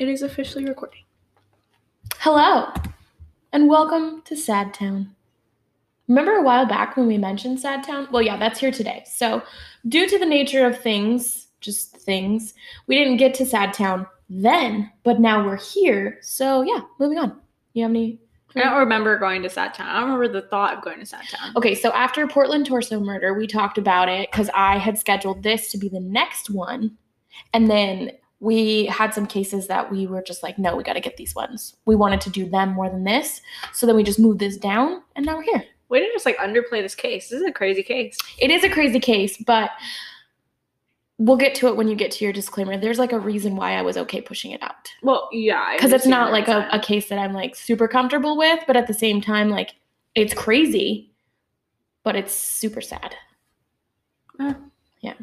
It is officially recording. Hello, and welcome to Sad Town. Remember a while back when we mentioned Sad Town? Well, yeah, that's here today. So, due to the nature of things, just things, we didn't get to Sad Town then, but now we're here. So, yeah, moving on. You have any? I don't remember going to Sad Town. I don't remember the thought of going to Sad Town. Okay, so after Portland Torso Murder, we talked about it because I had scheduled this to be the next one. And then we had some cases that we were just like, no, we got to get these ones. We wanted to do them more than this. So then we just moved this down and now we're here. Way to just like underplay this case. This is a crazy case. It is a crazy case, but we'll get to it when you get to your disclaimer. There's like a reason why I was okay pushing it out. Well, yeah. Because it's not like a, a case that I'm like super comfortable with, but at the same time, like it's crazy, but it's super sad. Eh. Yeah.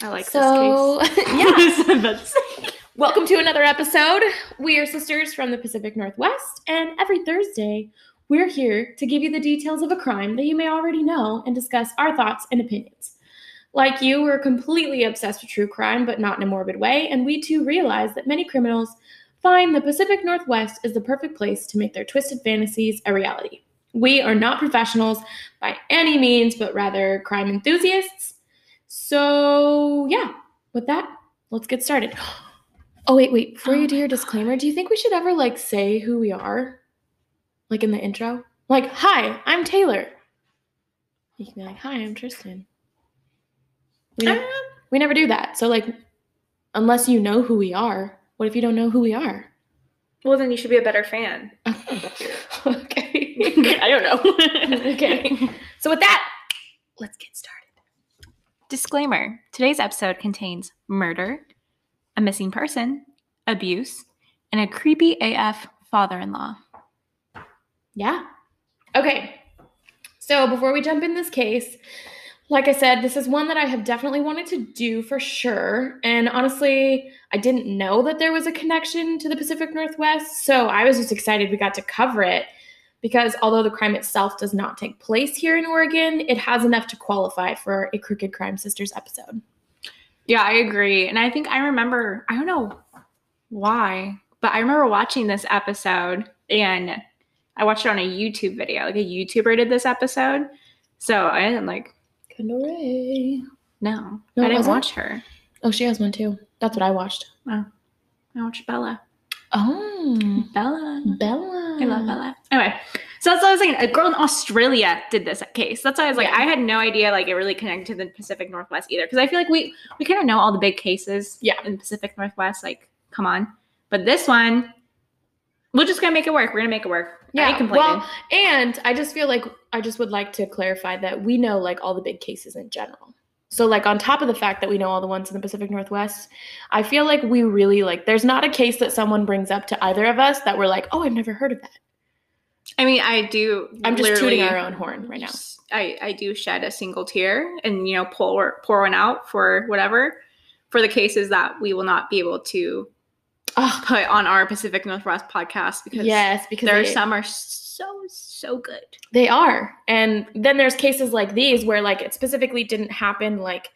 I like so, this case. yeah. Welcome to another episode. We are sisters from the Pacific Northwest, and every Thursday, we're here to give you the details of a crime that you may already know and discuss our thoughts and opinions. Like you, we're completely obsessed with true crime, but not in a morbid way, and we too realize that many criminals find the Pacific Northwest is the perfect place to make their twisted fantasies a reality. We are not professionals by any means, but rather crime enthusiasts. So, yeah, with that, let's get started. Oh wait, wait. Before Oh you do your disclaimer, do you think we should ever like say who we are? Like in the intro? Like, hi, I'm Taylor. You can be like, hi, I'm Tristan. We, ne- Um, we never do that. So like unless you know who we are, what if you don't know who we are? well, then you should be a better fan. okay. I don't know. okay. So with that, let's get started. Disclaimer Today's episode contains murder, a missing person, abuse, and a creepy AF father in law. Yeah. Okay. So before we jump in this case, like I said, this is one that I have definitely wanted to do for sure. And honestly, I didn't know that there was a connection to the Pacific Northwest. So I was just excited we got to cover it because although the crime itself does not take place here in Oregon, it has enough to qualify for a Crooked Crime Sisters episode. Yeah, I agree. And I think I remember, I don't know why, but I remember watching this episode and I watched it on a YouTube video. Like a YouTuber did this episode. So I didn't like, Kendall Rae. no, No, I didn't wasn't? watch her. Oh, she has one too. That's what I watched. Oh, I watched Bella. Oh, Bella. Bella. I love Bella. Anyway, so that's what I was saying. A girl in Australia did this case. That's why I was like, Yeah. I had no idea like it really connected to the Pacific Northwest either. Because I feel like we we kind of know all the big cases. Yeah. In the Pacific Northwest, like, come on. But this one, we're just gonna make it work. We're gonna make it work. Yeah. Well, and I just feel like I just would like to clarify that we know like all the big cases in general. So like on top of the fact that we know all the ones in the Pacific Northwest, I feel like we really like there's not a case that someone brings up to either of us that we're like, "Oh, I've never heard of that." I mean, I do. I'm just tooting our own horn right now. I, I do shed a single tear and you know pour pour one out for whatever for the cases that we will not be able to Oh, put on our Pacific Northwest podcast because yes, because there are they, some are so so so good. they are. And then there's cases like these where like it specifically didn't happen like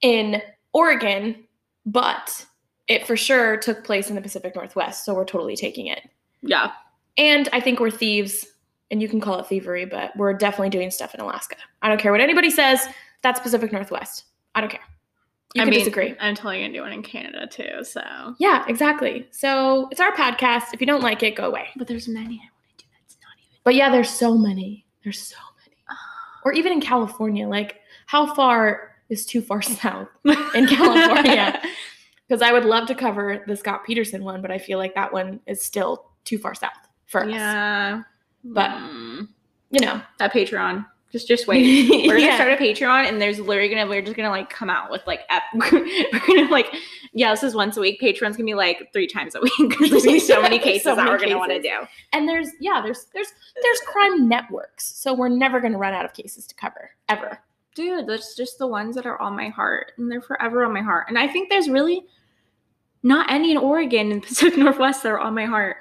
in Oregon, but it for sure took place in the Pacific Northwest, so we're totally taking it. Yeah, And I think we're thieves, and you can call it thievery, but we're definitely doing stuff in Alaska. I don't care what anybody says. That's Pacific Northwest. I don't care. You I can mean, disagree. I'm totally gonna do one in Canada too. So, Yeah, exactly. So it's our podcast. If you don't like it, go away. but there's many I want to do. That's not even. But yeah, there's so many. There's so many. Or even in California, like how far is too far south? In California. Because I would love to cover the Scott Peterson one, but I feel like that one is still too far south for us. yeah, But- Mm. You know. that Patreon. Just just wait. We're gonna Yeah. start a Patreon, and there's literally gonna we're just gonna like come out with like ep- we're gonna like yeah this is once a week. Patreon's gonna be like three times a week because there's gonna be so many So cases that many we're gonna want to do. And there's yeah, there's there's there's crime networks. So we're never gonna run out of cases to cover. Ever. Dude, that's just the ones that are on my heart, and they're forever on my heart. And I think there's really not any in Oregon and Pacific Northwest that are on my heart.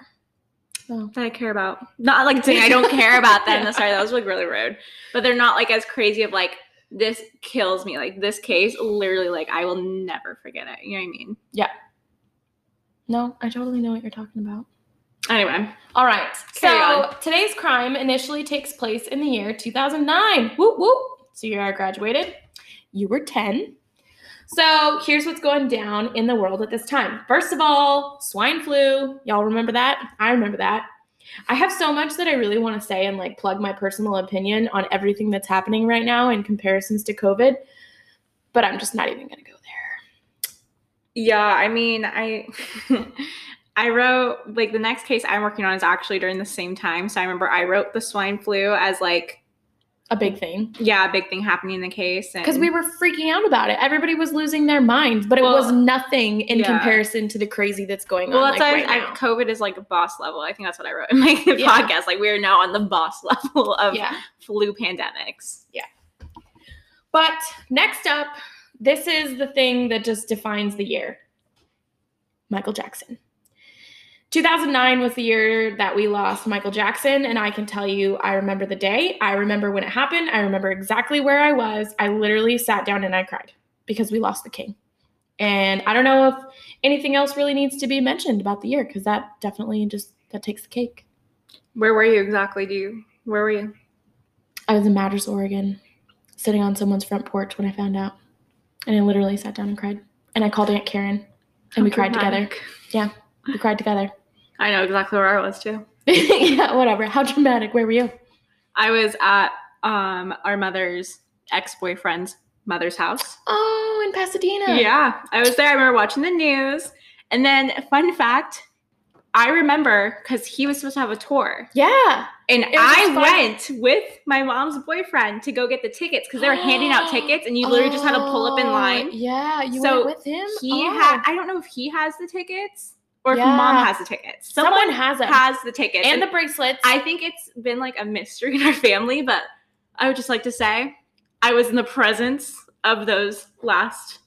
That I care about. Not like saying I don't care about them. Yeah. Sorry, that was like really rude. But they're not like as crazy of like this kills me. Like this case, literally, like I will never forget it. You know what I mean? Yeah. No, I totally know what you're talking about. Anyway, All right. So today's crime initially takes place in the year 2009. Whoop whoop. So you are graduated. You were 10. So here's what's going down in the world at this time. First of all, swine flu. Y'all remember that? I remember that. I have so much that I really want to say and like plug my personal opinion on everything that's happening right now in comparisons to COVID, but I'm just not even going to go there. yeah, I mean, I I wrote like the next case I'm working on is actually during the same time. So I remember I wrote the swine flu as like A big thing. yeah, a big thing happening in the case. Because we were freaking out about it. Everybody was losing their minds, but it was nothing in yeah. comparison to the crazy that's going well, on. Well, that's like, right I. COVID is like a boss level. I think that's what I wrote in my Yeah. podcast. Like we are now on the boss level of yeah. flu pandemics. Yeah. But next up, this is the thing that just defines the year Michael Jackson. 2009 was the year that we lost Michael Jackson, and I can tell you, I remember the day. I remember when it happened. I remember exactly where I was. I literally sat down and I cried because we lost the king. And I don't know if anything else really needs to be mentioned about the year because that definitely just that takes the cake. Where were you exactly? Do you where were you? I was in Madras, Oregon, sitting on someone's front porch when I found out. And I literally sat down and cried. And I called Aunt Karen and we How cried together. dramatic. We cried together. I know exactly where I was too. yeah, whatever. How dramatic. Where were you? I was at um our mother's ex-boyfriend's mother's house. Oh, in Pasadena. Yeah, I was there. I remember watching the news. And then, fun fact, I remember because he was supposed to have a tour, Yeah. and I went with my mom's boyfriend to go get the tickets because they were handing out tickets, and you literally just had to pull up in Oh, line. Yeah, you So went with him. He Oh. had, I don't know if he has the tickets or if mom has the tickets. someone, Someone, has it. has the tickets, and the bracelets. I think it's been like a mystery in our family, but I would just like to say I was in the presence of those last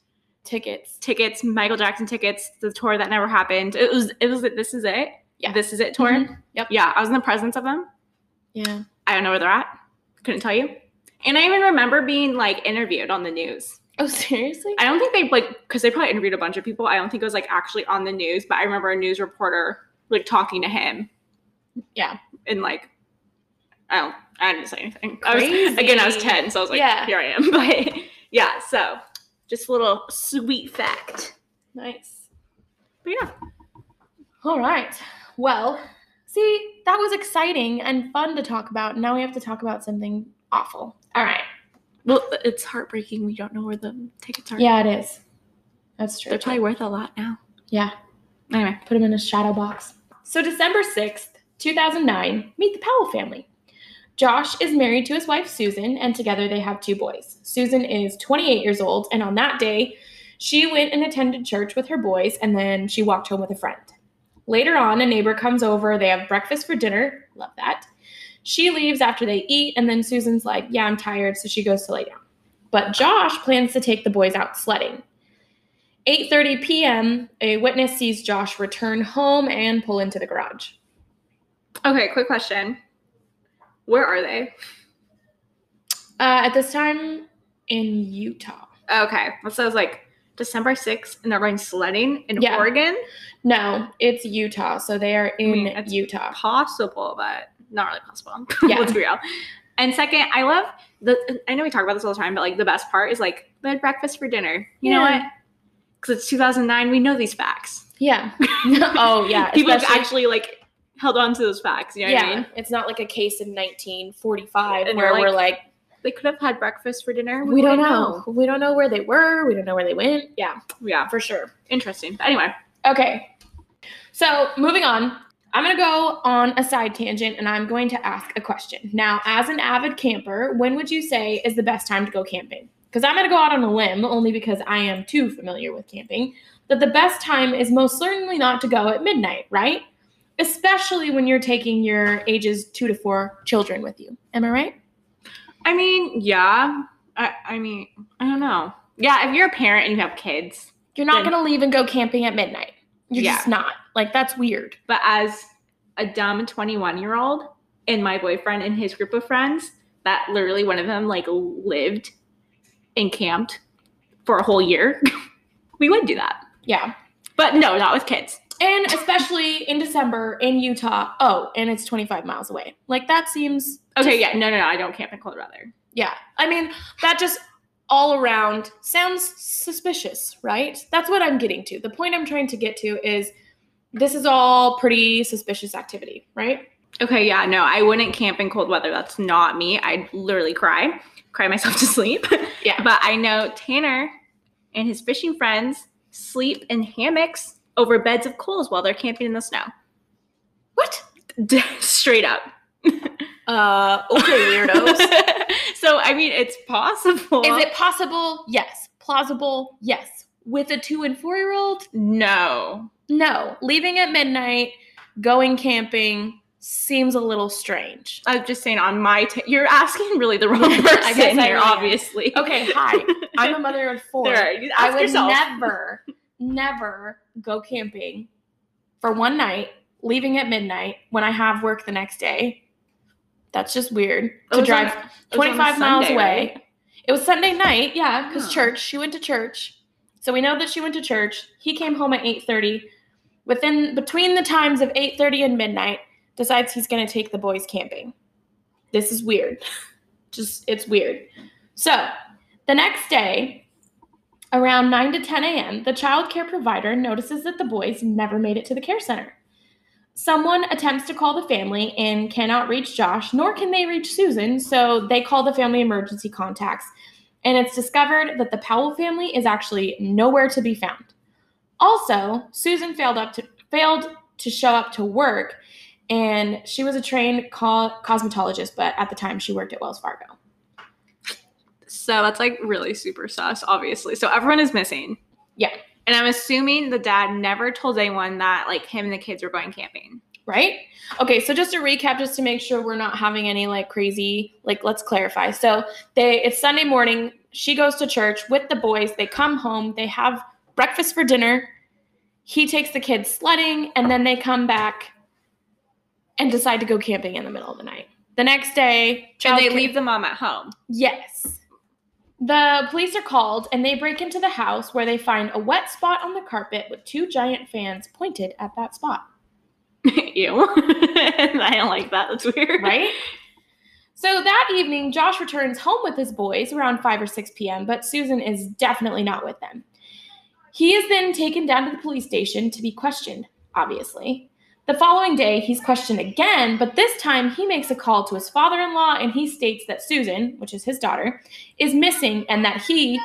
tickets. tickets, Michael Jackson tickets, the tour that never happened. It was it was this is it. Yeah. This is it tour. Mhm. Yep. Yeah, I was in the presence of them. Yeah. I don't know where they're at. Couldn't tell you. And I even remember being like interviewed on the news. Oh, seriously? I don't think they like because they probably interviewed a bunch of people. I don't think it was like actually on the news, but I remember a news reporter like talking to him. Yeah. And like I don't I didn't say anything. I was again I was 10, so I was like, Yeah. here I am. But yeah, so just a little sweet fact. nice. But yeah. All right. Well, see, that was exciting and fun to talk about. Now we have to talk about something awful. All right. Well, it's heartbreaking. We don't know where the tickets are. Yeah, it is. That's true. They're probably worth a lot now. yeah. Anyway. Put them in a shadow box. So, December 6th, 2009, meet the Powell family. Josh is married to his wife Susan, and together they have two boys. Susan is 28 years old, and on that day, she went and attended church with her boys, and then she walked home with a friend. Later on, a neighbor comes over. They have breakfast for dinner. Love that. She leaves after they eat, and then Susan's like, Yeah, I'm tired, so she goes to lay down. But Josh plans to take the boys out sledding. 8:30 p.m., a witness sees Josh return home and pull into the garage. Okay, quick question. Where are they? Uh, at this time in Utah. Okay. So it's like December 6th and they're going sledding in Yeah. Oregon. No, it's Utah, so they are in mean, it's Utah. Possible, but not really possible. Yeah. Let's be real. And second, I love the I know we talk about this all the time, but like the best part is like they had breakfast for dinner. You know what? Because it's 2009, we know these facts. Yeah. oh yeah. People have actually like held on to those facts. You know what yeah, I mean? it's not like a case in 1945 And where you're we're like, like, They could have had breakfast for dinner. we don't wouldn't know. We don't know where they were. We don't know where they went. Yeah, Yeah. for sure. Interesting. But anyway. Okay. So moving on, I'm going to go on a side tangent and I'm going to ask a question. Now, as an avid camper, when would you say is the best time to go camping? Because I'm going to go out on a limb only because I am too familiar with camping. That the best time is most certainly not to go at midnight, right? Especially when you're taking your ages two to four children with you. Am I right? I mean, yeah. I, I mean, I don't know. Yeah, if you're a parent and you have kids, You're not going to leave and go camping at midnight. You're Yeah. just not. Like, that's weird. but as a dumb 21 year old and my boyfriend and his group of friends, that literally one of them like lived and camped for a whole year, we would do that. Yeah. But no, not with kids. And especially in December in Utah. Oh, and it's 25 miles away. Like that seems Okay, yeah, no, no, no. I don't camp in cold weather. Yeah. I mean, that just all around sounds suspicious, right? That's what I'm getting to. The point I'm trying to get to is this is all pretty suspicious activity, right? Okay, yeah, no, I wouldn't camp in cold weather. That's not me. I'd literally cry, cry myself to sleep. Yeah. But I know Tanner and his fishing friends sleep in hammocks over beds of coals while they're camping in the snow. What? Straight up. Uh, okay, weirdos. so, I mean, it's possible. is it possible? Yes. Plausible? Yes. With a two and four year old? No. No. Leaving at midnight, going camping seems a little strange. I'm just saying on my ta- you're asking really the wrong person I guess I here, am. obviously. Okay, hi. I'm a mother of four. There, you I would yourself. never, never go camping for one night, leaving at midnight when I have work the next day. That's just weird to drive on- it was on a 25 miles Sunday, away. right? It was Sunday night, yeah, because Huh. church. She went to church, so we know that she went to church. He came home at 8:30. Within between the times of 8:30 and midnight, decides he's going to take the boys camping. This is weird. Just it's weird. So the next day, around 9 to 10 a.m., the child care provider notices that the boys never made it to the care center. Someone attempts to call the family and cannot reach Josh, nor can they reach Susan, so they call the family emergency contacts. And it's discovered that the Powell family is actually nowhere to be found. Also, Susan failed up to failed to show up to work, and she was a trained co- cosmetologist, but at the time she worked at Wells Fargo. So that's like really super sus, obviously. So everyone is missing. Yeah. And I'm assuming the dad never told anyone that like him and the kids were going camping. right? Okay, so just to recap, just to make sure we're not having any like crazy, like let's clarify. So they it's Sunday morning. She goes to church with the boys. They come home. They have breakfast for dinner. He takes the kids sledding, and then they come back and decide to go camping in the middle of the night. The next day, And they leave the mom at home. Yes. The police are called and they break into the house where they find a wet spot on the carpet with two giant fans pointed at that spot. Ew. I don't like that. That's weird. right? So that evening, Josh returns home with his boys around 5 or 6 p.m., but Susan is definitely not with them. He is then taken down to the police station to be questioned, obviously. The following day, he's questioned again, but this time he makes a call to his father in law and he states that Susan, which is his daughter, is missing and that he,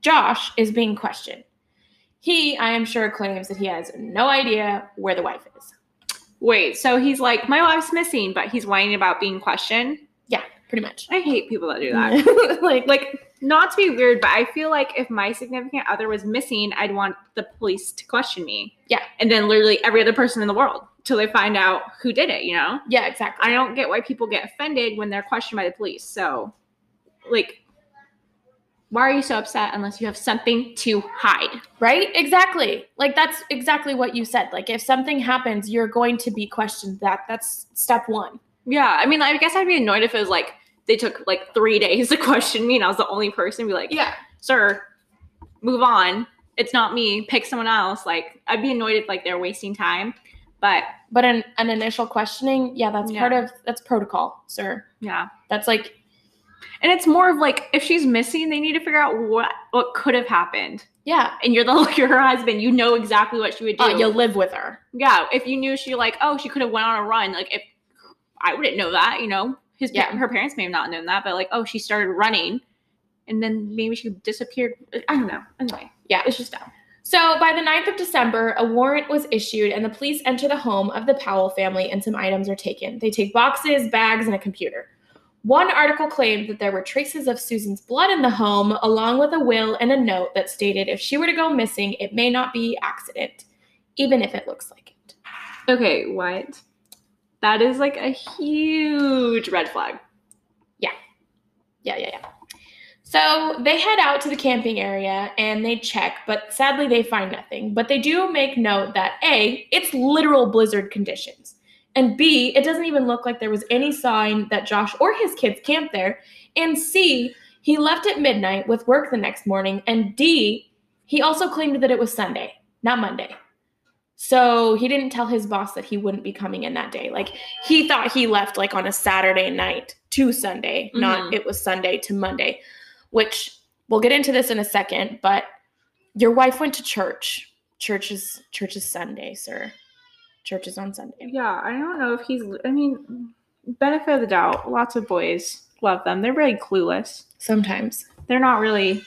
Josh, is being questioned. He, I am sure, claims that he has no idea where the wife is. Wait, so he's like, my wife's missing, but he's whining about being questioned. Yeah, pretty much. I hate people that do that. like, like, not to be weird, but I feel like if my significant other was missing, I'd want the police to question me. Yeah. And then literally every other person in the world till they find out who did it, you know? yeah, exactly. I don't get why people get offended when they're questioned by the police. So, like, why are you so upset unless you have something to hide? Right? Exactly. Like that's exactly what you said. Like if something happens, you're going to be questioned. That that's step 1. Yeah. I mean, I guess I'd be annoyed if it was like they took like three days to question me and I was the only person. to Be like, Yeah. sir, move on. It's not me. Pick someone else. Like, I'd be annoyed if like they're wasting time. But But an, an initial questioning, yeah, that's Yeah. part of that's protocol, sir. yeah. That's like And it's more of like if she's missing, they need to figure out what what could have happened. yeah, And you're the you're her husband. You know exactly what she would do. uh, you live with her. yeah. If you knew she like, oh, she could have went on a run. Like if I wouldn't know that, you know, his Yeah. her parents may have not known that, but like, oh, she started running, and then maybe she disappeared. I don't know. Anyway, Yeah. it's just dumb. So by the 9th of December, a warrant was issued and the police enter the home of the Powell family and some items are taken. They take boxes, bags, and a computer. One article claimed that there were traces of Susan's blood in the home, along with a will and a note that stated if she were to go missing, it may not be accident, even if it looks like it. Okay, what? That is like a huge red flag. Yeah, yeah, yeah. Yeah. So they head out to the camping area and they check, but sadly they find nothing. But they do make note that A, it's literal blizzard conditions. And B, it doesn't even look like there was any sign that Josh or his kids camped there. And C, he left at midnight with work the next morning. And D, he also claimed that it was Sunday, not Monday. So he didn't tell his boss that he wouldn't be coming in that day. Like he thought he left like on a Saturday night to Sunday, not Mhm. it was Sunday to Monday, which we'll get into this in a second, but your wife went to church. Church is church is Sunday, sir. Church is on Sunday. Yeah, I don't know if he's. I mean, benefit of the doubt. Lots of boys love them. They're really clueless. Sometimes. They're not really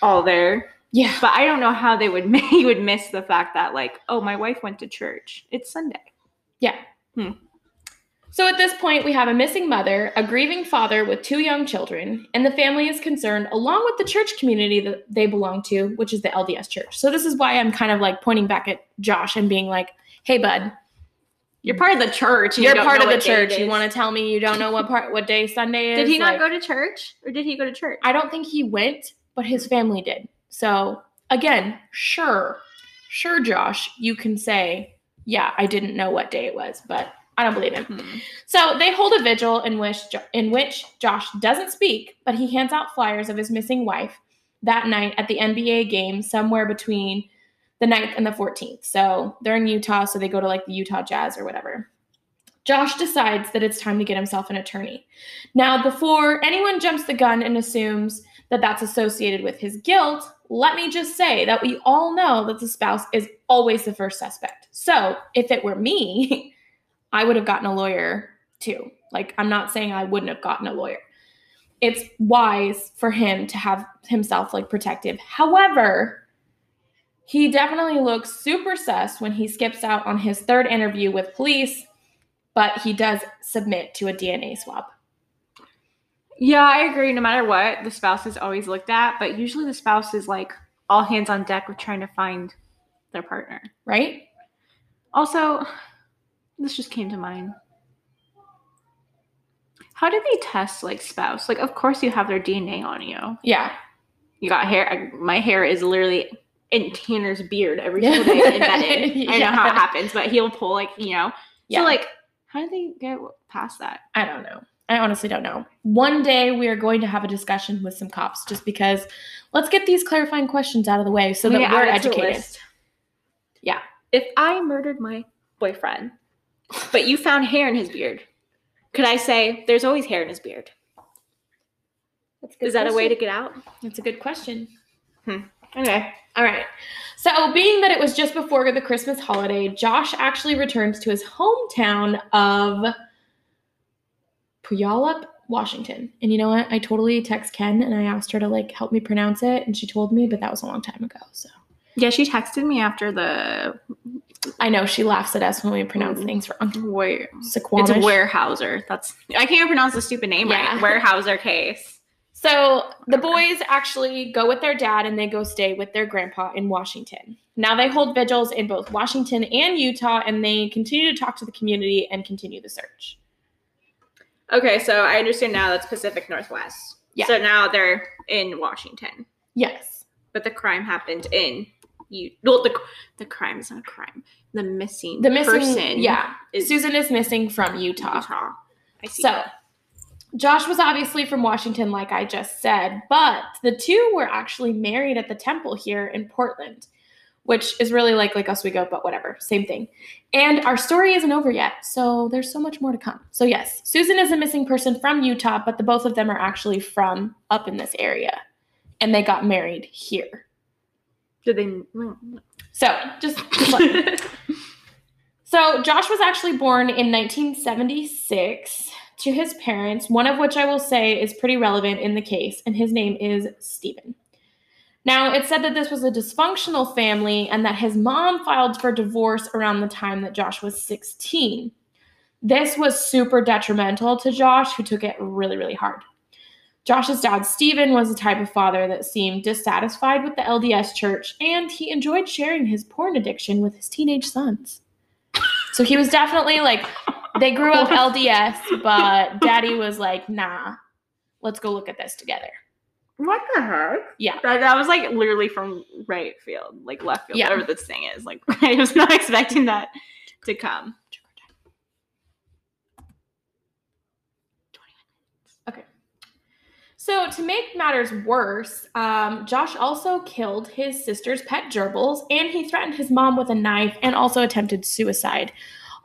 all there. Yeah. But I don't know how they would he would miss the fact that like, oh, my wife went to church. It's Sunday. Yeah. Hmm. So at this point, we have a missing mother, a grieving father with two young children, and the family is concerned, along with the church community that they belong to, which is the LDS church. So this is why I'm kind of like pointing back at Josh and being like, hey, bud, You're part of the church. you you're don't part of the what day it church. You want to tell me you don't know what part, what day Sunday is? Did he not Like, go to church, or did he go to church? I don't think he went, but his family did. So again, sure, sure, Josh, you can say, yeah, I didn't know what day it was, but I don't believe him. Hmm. So they hold a vigil in which in which Josh doesn't speak, but he hands out flyers of his missing wife that night at the NBA game somewhere between the 9th and the 14th. So they're in Utah, so they go to like the Utah Jazz or whatever. Josh decides that it's time to get himself an attorney. Now, before anyone jumps the gun and assumes that that's associated with his guilt, let me just say that we all know that the spouse is always the first suspect. So if it were me, I would have gotten a lawyer too. Like, I'm not saying I wouldn't have gotten a lawyer. It's wise for him to have himself like protective. However, he definitely looks super sus when he skips out on his third interview with police, but he does submit to a DNA swab, Yeah, I agree. No matter what, the spouse is always looked at, but usually the spouse is like all hands on deck with trying to find their partner. right? Also, this just came to mind. How do they test like spouse? Like, of course you have their DNA on you. Yeah. You got hair. I- My hair is literally in Tanner's beard every single day embedded. I know how it happens, but he'll pull like you know. Yeah. So like, how do they get past that? I don't know. I honestly don't know. One day we are going to have a discussion with some cops just because let's get these clarifying questions out of the way so that we're add it to the educated. Yeah. If I murdered my boyfriend, but you found hair in his beard, could I say there's always hair in his beard? That's a good Is that a way to get out? That's a good question. Hmm. Okay. All right. So, being that it was just before the Christmas holiday, Josh actually returns to his hometown of Puyallup, Washington. And you know what? I totally text Ken and I asked her to like help me pronounce it, and she told me, but that was a long time ago. So Yeah, she texted me after the I know she laughs at us when we pronounce Mm. things wrong. where Sequamish. it's Weyerhaeuser. That's I can't even pronounce the stupid name Yeah. right. Weyerhaeuser case. So the boys actually go with their dad and they go stay with their grandpa in Washington. Now they hold vigils in both Washington and Utah and they continue to talk to the community and continue the search. Okay, so I understand now that's Pacific Northwest. Yeah. So now they're in Washington, Yes. but the crime happened in you. Well, the the crime is not a crime. The missing The missing person. yeah. is Susan is missing from Utah. Utah. I see. So Josh was obviously from Washington, like I just said, but the two were actually married at the temple here in Portland, which is really like Lake Oswego, but whatever, same thing. And our story isn't over yet, so there's so much more to come. So yes, Susan is a missing person from Utah, but the both of them are actually from up in this area, and they got married here. Did they? So just, just So Josh was actually born in 1976 to his parents, one of which I will say is pretty relevant in the case, and his name is Steven. Now, it said that this was a dysfunctional family and that his mom filed for divorce around the time that Josh was 16. This was super detrimental to Josh, who took it really, really hard. Josh's dad, Steven, was the type of father that seemed dissatisfied with the LDS church, and he enjoyed sharing his porn addiction with his teenage sons. So he was definitely like, they grew up LDS, but daddy was like, nah, let's go look at this together. What the heck? Yeah. That, that was like literally from right field, like left field, Yeah. whatever this thing is. Like I was not expecting that to come. Okay. So, to make matters worse, um, Josh also killed his sister's pet gerbils and he threatened his mom with a knife and also attempted suicide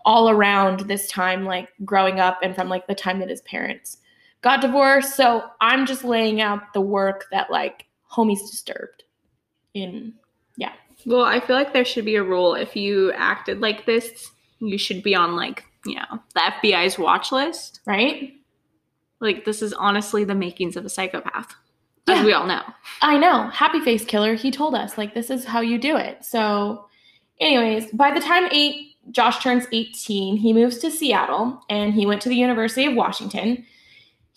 all around this time, like growing up and from like the time that his parents got divorced. So, I'm just laying out the work that like homies disturbed in, yeah. Well, I feel like there should be a rule if you acted like this, you should be on like, you know, the FBI's watch list. Right? Like this is honestly the makings of a psychopath. As Yeah. we all know. I know. Happy Face Killer, he told us, like, this is how you do it. So, anyways, by the time eight, Josh turns 18, he moves to Seattle and he went to the University of Washington.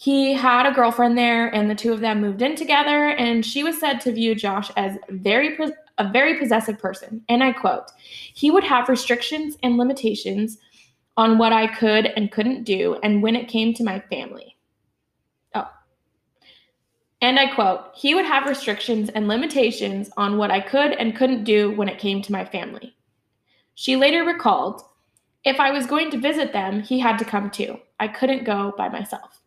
He had a girlfriend there, and the two of them moved in together. And she was said to view Josh as very a very possessive person. And I quote, "He would have restrictions and limitations on what I could and couldn't do, and when it came to my family." Oh, and I quote, he would have restrictions and limitations on what I could and couldn't do when it came to my family. She later recalled, if I was going to visit them, he had to come too. I couldn't go by myself.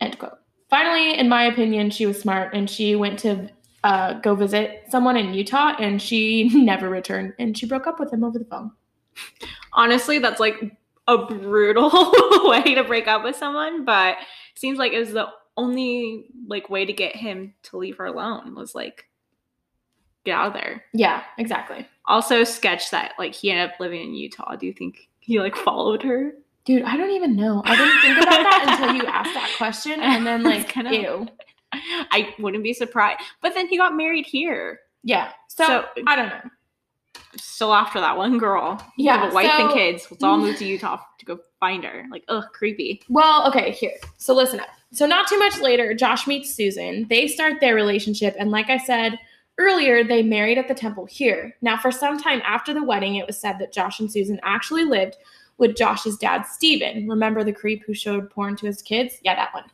End quote. Finally, in my opinion, she was smart and she went to uh, go visit someone in Utah and she never returned and she broke up with him over the phone. Honestly, that's like a brutal way to break up with someone, but seems like it was the only like way to get him to leave her alone was like get out of there. Yeah, exactly. Also sketch that like he ended up living in Utah. Do you think he like followed her? Dude, I don't even know. I didn't think about that until you asked that question and then like, kinda- ew. I wouldn't be surprised. But then he got married here. Yeah. So, So- I don't know. Still after that one girl. Yeah, have a wife and kids. Let's all move to Utah to go find her. Like, ugh, creepy. Well, okay, here. So listen up. So not too much later, Josh meets Susan. They start their relationship, and like I said earlier, they married at the temple here. Now, for some time after the wedding, it was said that Josh and Susan actually lived with Josh's dad, Steven. Remember the creep who showed porn to his kids? Yeah, that one.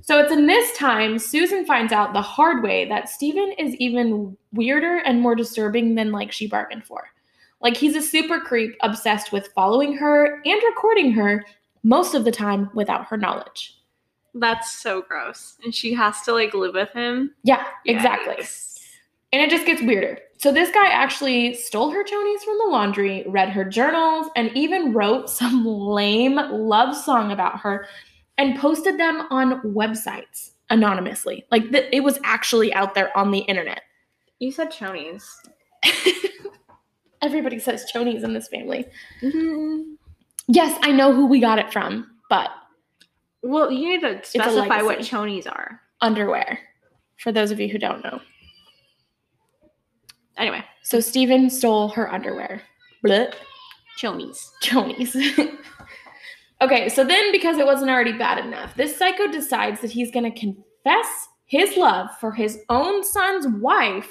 So it's in this time Susan finds out the hard way that Steven is even weirder and more disturbing than like she bargained for. Like he's a super creep obsessed with following her and recording her most of the time without her knowledge. That's so gross. And she has to like live with him. Yeah, exactly. Yikes. And it just gets weirder. So this guy actually stole her chonies from the laundry, read her journals, and even wrote some lame love song about her and posted them on websites anonymously. Like th- it was actually out there on the internet. You said chonies. Everybody says chonies in this family. Mm-hmm. Yes, I know who we got it from, but Well, you need to specify what chonies are. underwear. For those of you who don't know. Anyway, So Steven stole her underwear. Blech. chonies. Chonies. okay, so then because it wasn't already bad enough, this psycho decides that he's going to confess his love for his own son's wife,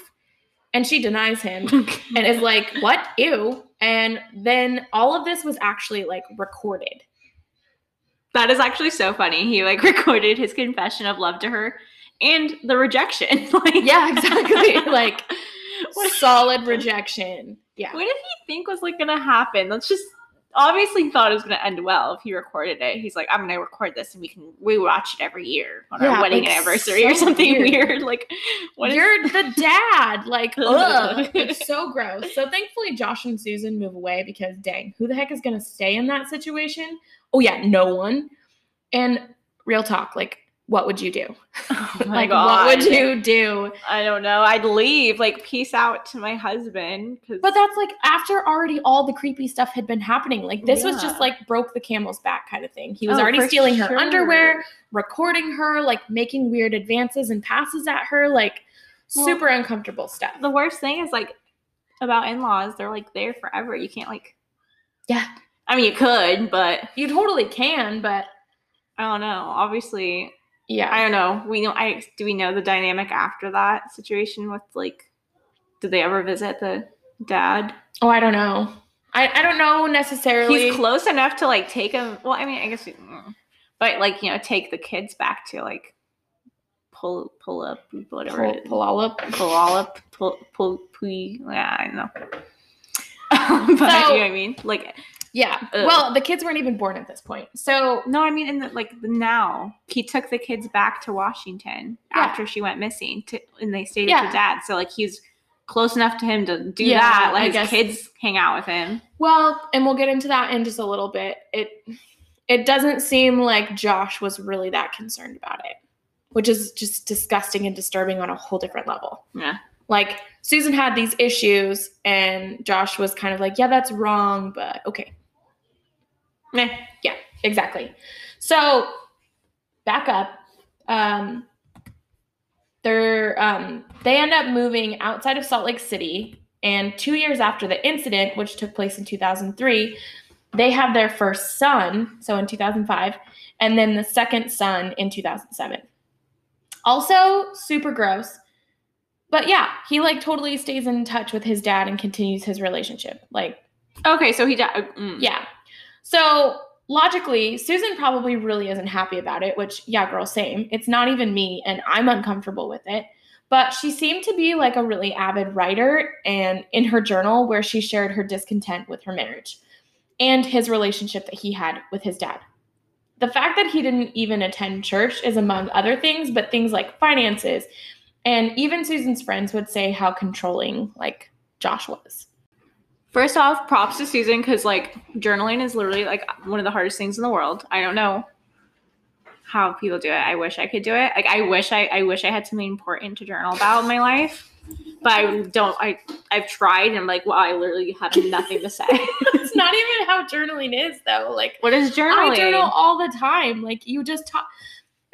and she denies him and is like, "What? Ew!" And then all of this was actually like recorded. That is actually so funny. He like recorded his confession of love to her and the rejection. like Yeah, exactly. like what, solid rejection. Yeah. what did he think was like gonna happen? That's just obviously he thought it was gonna end well if he recorded it. He's like, I'm gonna record this and we can rewatch it every year on Yeah, our wedding like, anniversary or something weird. weird. Like what is You're the dad. Like, ugh. It's so gross. So thankfully, Josh and Susan move away because, dang, who the heck is going to stay in that situation? Oh, yeah, no one. And real talk, like, what would you do? Oh my like, what would you do? I don't know. I'd leave, like, peace out to my husband. Cause But that's like after already all the creepy stuff had been happening. Like, this was just like broke the camel's back kind of thing. He was Oh, already stealing her underwear, recording her, like making weird advances and passes at her, like Well, super uncomfortable stuff. the worst thing is like about in-laws, they're like there forever. You can't like Yeah, I mean you could, but you totally can, but I don't know. Obviously, yeah. I don't know. We know I do we know the dynamic after that situation with like did they ever visit the dad? Oh, I don't know. I, I don't know necessarily. He's close enough to like take him. Well, I mean, I guess, we- mm. but like you know, take the kids back to like pull pull up whatever pull, pull all up. pull all up, pull, pull, pee. Yeah, I don't know. but you know what I mean? Like, Yeah. Ugh. Well, the kids weren't even born at this point. So No, I mean in the, like now. He took the kids back to Washington Yeah. after she went missing, to, and they stayed Yeah. with dad. So like he's close enough to him to do Yeah, that. I Like his guess- kids hang out with him. Well, and we'll get into that in just a little bit. It it doesn't seem like Josh was really that concerned about it, which is just disgusting and disturbing on a whole different level. Yeah. Like Susan had these issues and Josh was kind of like, "Yeah, that's wrong, but okay." Meh. Yeah, exactly. So, back up. Um they're um they end up moving outside of Salt Lake City and two years after the incident, which took place in 2003, they have their first son, so in 2005, and then the second son in 2007. Also, super gross. But yeah, he like totally stays in touch with his dad and continues his relationship. Like, Okay, so he died. Mm. yeah. So logically, Susan probably really isn't happy about it, which, yeah, girl, same. It's not even me, and I'm uncomfortable with it. But she seemed to be like a really avid writer, and in her journal, where she shared her discontent with her marriage and his relationship that he had with his dad. The fact that he didn't even attend church is among other things, but things like finances. And even Susan's friends would say how controlling, like, Josh was. First off, props to Susan because like journaling is literally like one of the hardest things in the world. I don't know how people do it. I wish I could do it. Like I wish I I wish I had something important to journal about in my life. But I don't I I've tried and I'm like, wow, I literally have nothing to say. It's not even how journaling is, though. Like, what is journaling? I journal all the time. Like you just talk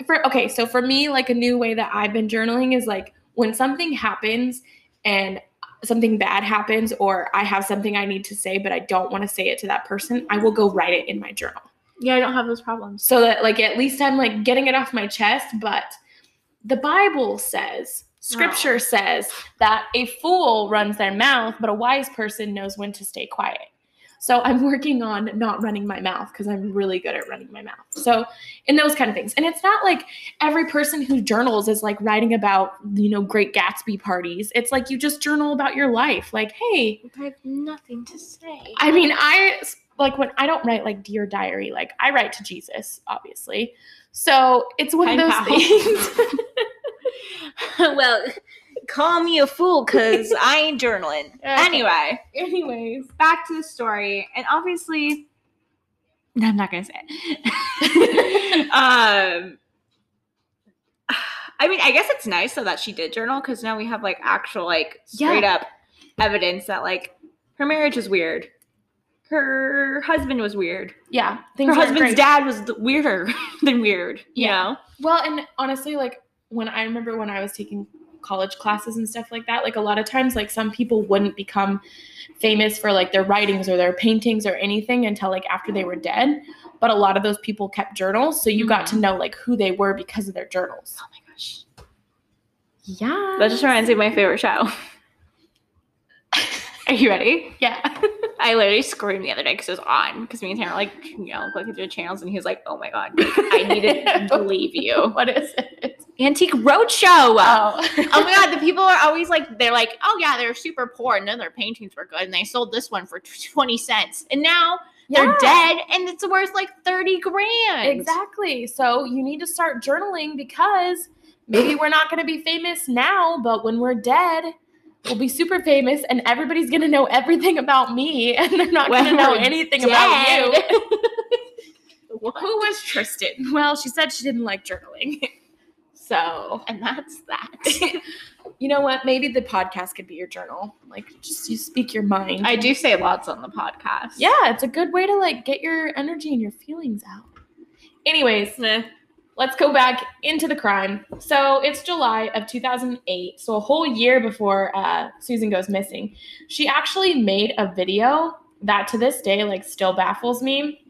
for okay, so for me, like a new way that I've been journaling is like when something happens and something bad happens or I have something I need to say but I don't want to say it to that person, I will go write it in my journal. Yeah, I don't have those problems. So that like at least I'm like getting it off my chest, but the Bible says Scripture Oh. says that a fool runs their mouth, but a wise person knows when to stay quiet. So I'm working on not running my mouth because I'm really good at running my mouth. So in those kind of things. And it's not like every person who journals is like writing about, you know, great Gatsby parties. It's like you just journal about your life. Like, hey, I have nothing to say. I mean, I like when I don't write like dear diary, like I write to Jesus, obviously. So it's one of those things. well, call me a fool because I ain't journaling. Okay. Anyway, Anyways, back to the story, and obviously, I'm not gonna say it. um, I mean, I guess it's nice though that she did journal because now we have like actual, like straight up evidence that like her marriage is weird. Her husband was weird. yeah, Her husband's great. dad was weirder than weird. You Yeah. know? Well, and honestly, like when I remember when I was taking college classes and stuff like that, like a lot of times, like some people wouldn't become famous for like their writings or their paintings or anything until like after they were dead. But a lot of those people kept journals, so you got to mm-hmm. know like who they were because of their journals. Oh my gosh. Yeah. That just reminds me of my favorite show. Are you ready? yeah. I literally screamed the other day because it was on. Because me and Tanner like you know clicking through the channels, and he was like, "Oh my god, like, I needed to believe you." what is it? Antique Roadshow. Oh. oh my god, the people are always like, they're like, "Oh yeah, they're super poor, and then their paintings were good, and they sold this one for twenty cents, and now they're dead, and it's worth like thirty grand." Exactly. So you need to start journaling because maybe we're not going to be famous now, but when we're dead, we'll be super famous and everybody's going to know everything about me and they're not going to know anything about you. Who was Tristan? Well, she said she didn't like journaling. So, and that's that. you know what? Maybe the podcast could be your journal. Like, just you speak your mind. I do say lots on the podcast. Yeah, it's a good way to like get your energy and your feelings out. Anyways, Eh. Let's go back into the crime. So it's July of 2008, so a whole year before uh, Susan goes missing. She actually made a video that to this day like still baffles me,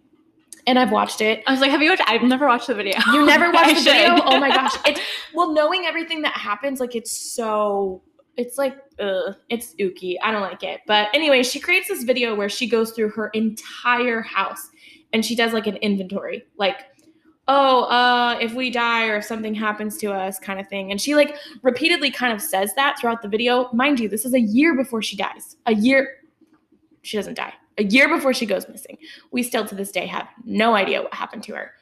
and I've watched it. I was like, have you watched? I've never watched the video. You never watched the video? Oh my gosh! It's well, knowing everything that happens, like it's so. It's like, ugh, it's ooky. I don't like it. But anyway, she creates this video where she goes through her entire house and she does like an inventory, like, oh, uh, if we die or if something happens to us, kind of thing. And she like repeatedly kind of says that throughout the video. Mind you, this is a year before she dies. A year. She doesn't die. a year before she goes missing. We still to this day have no idea what happened to her.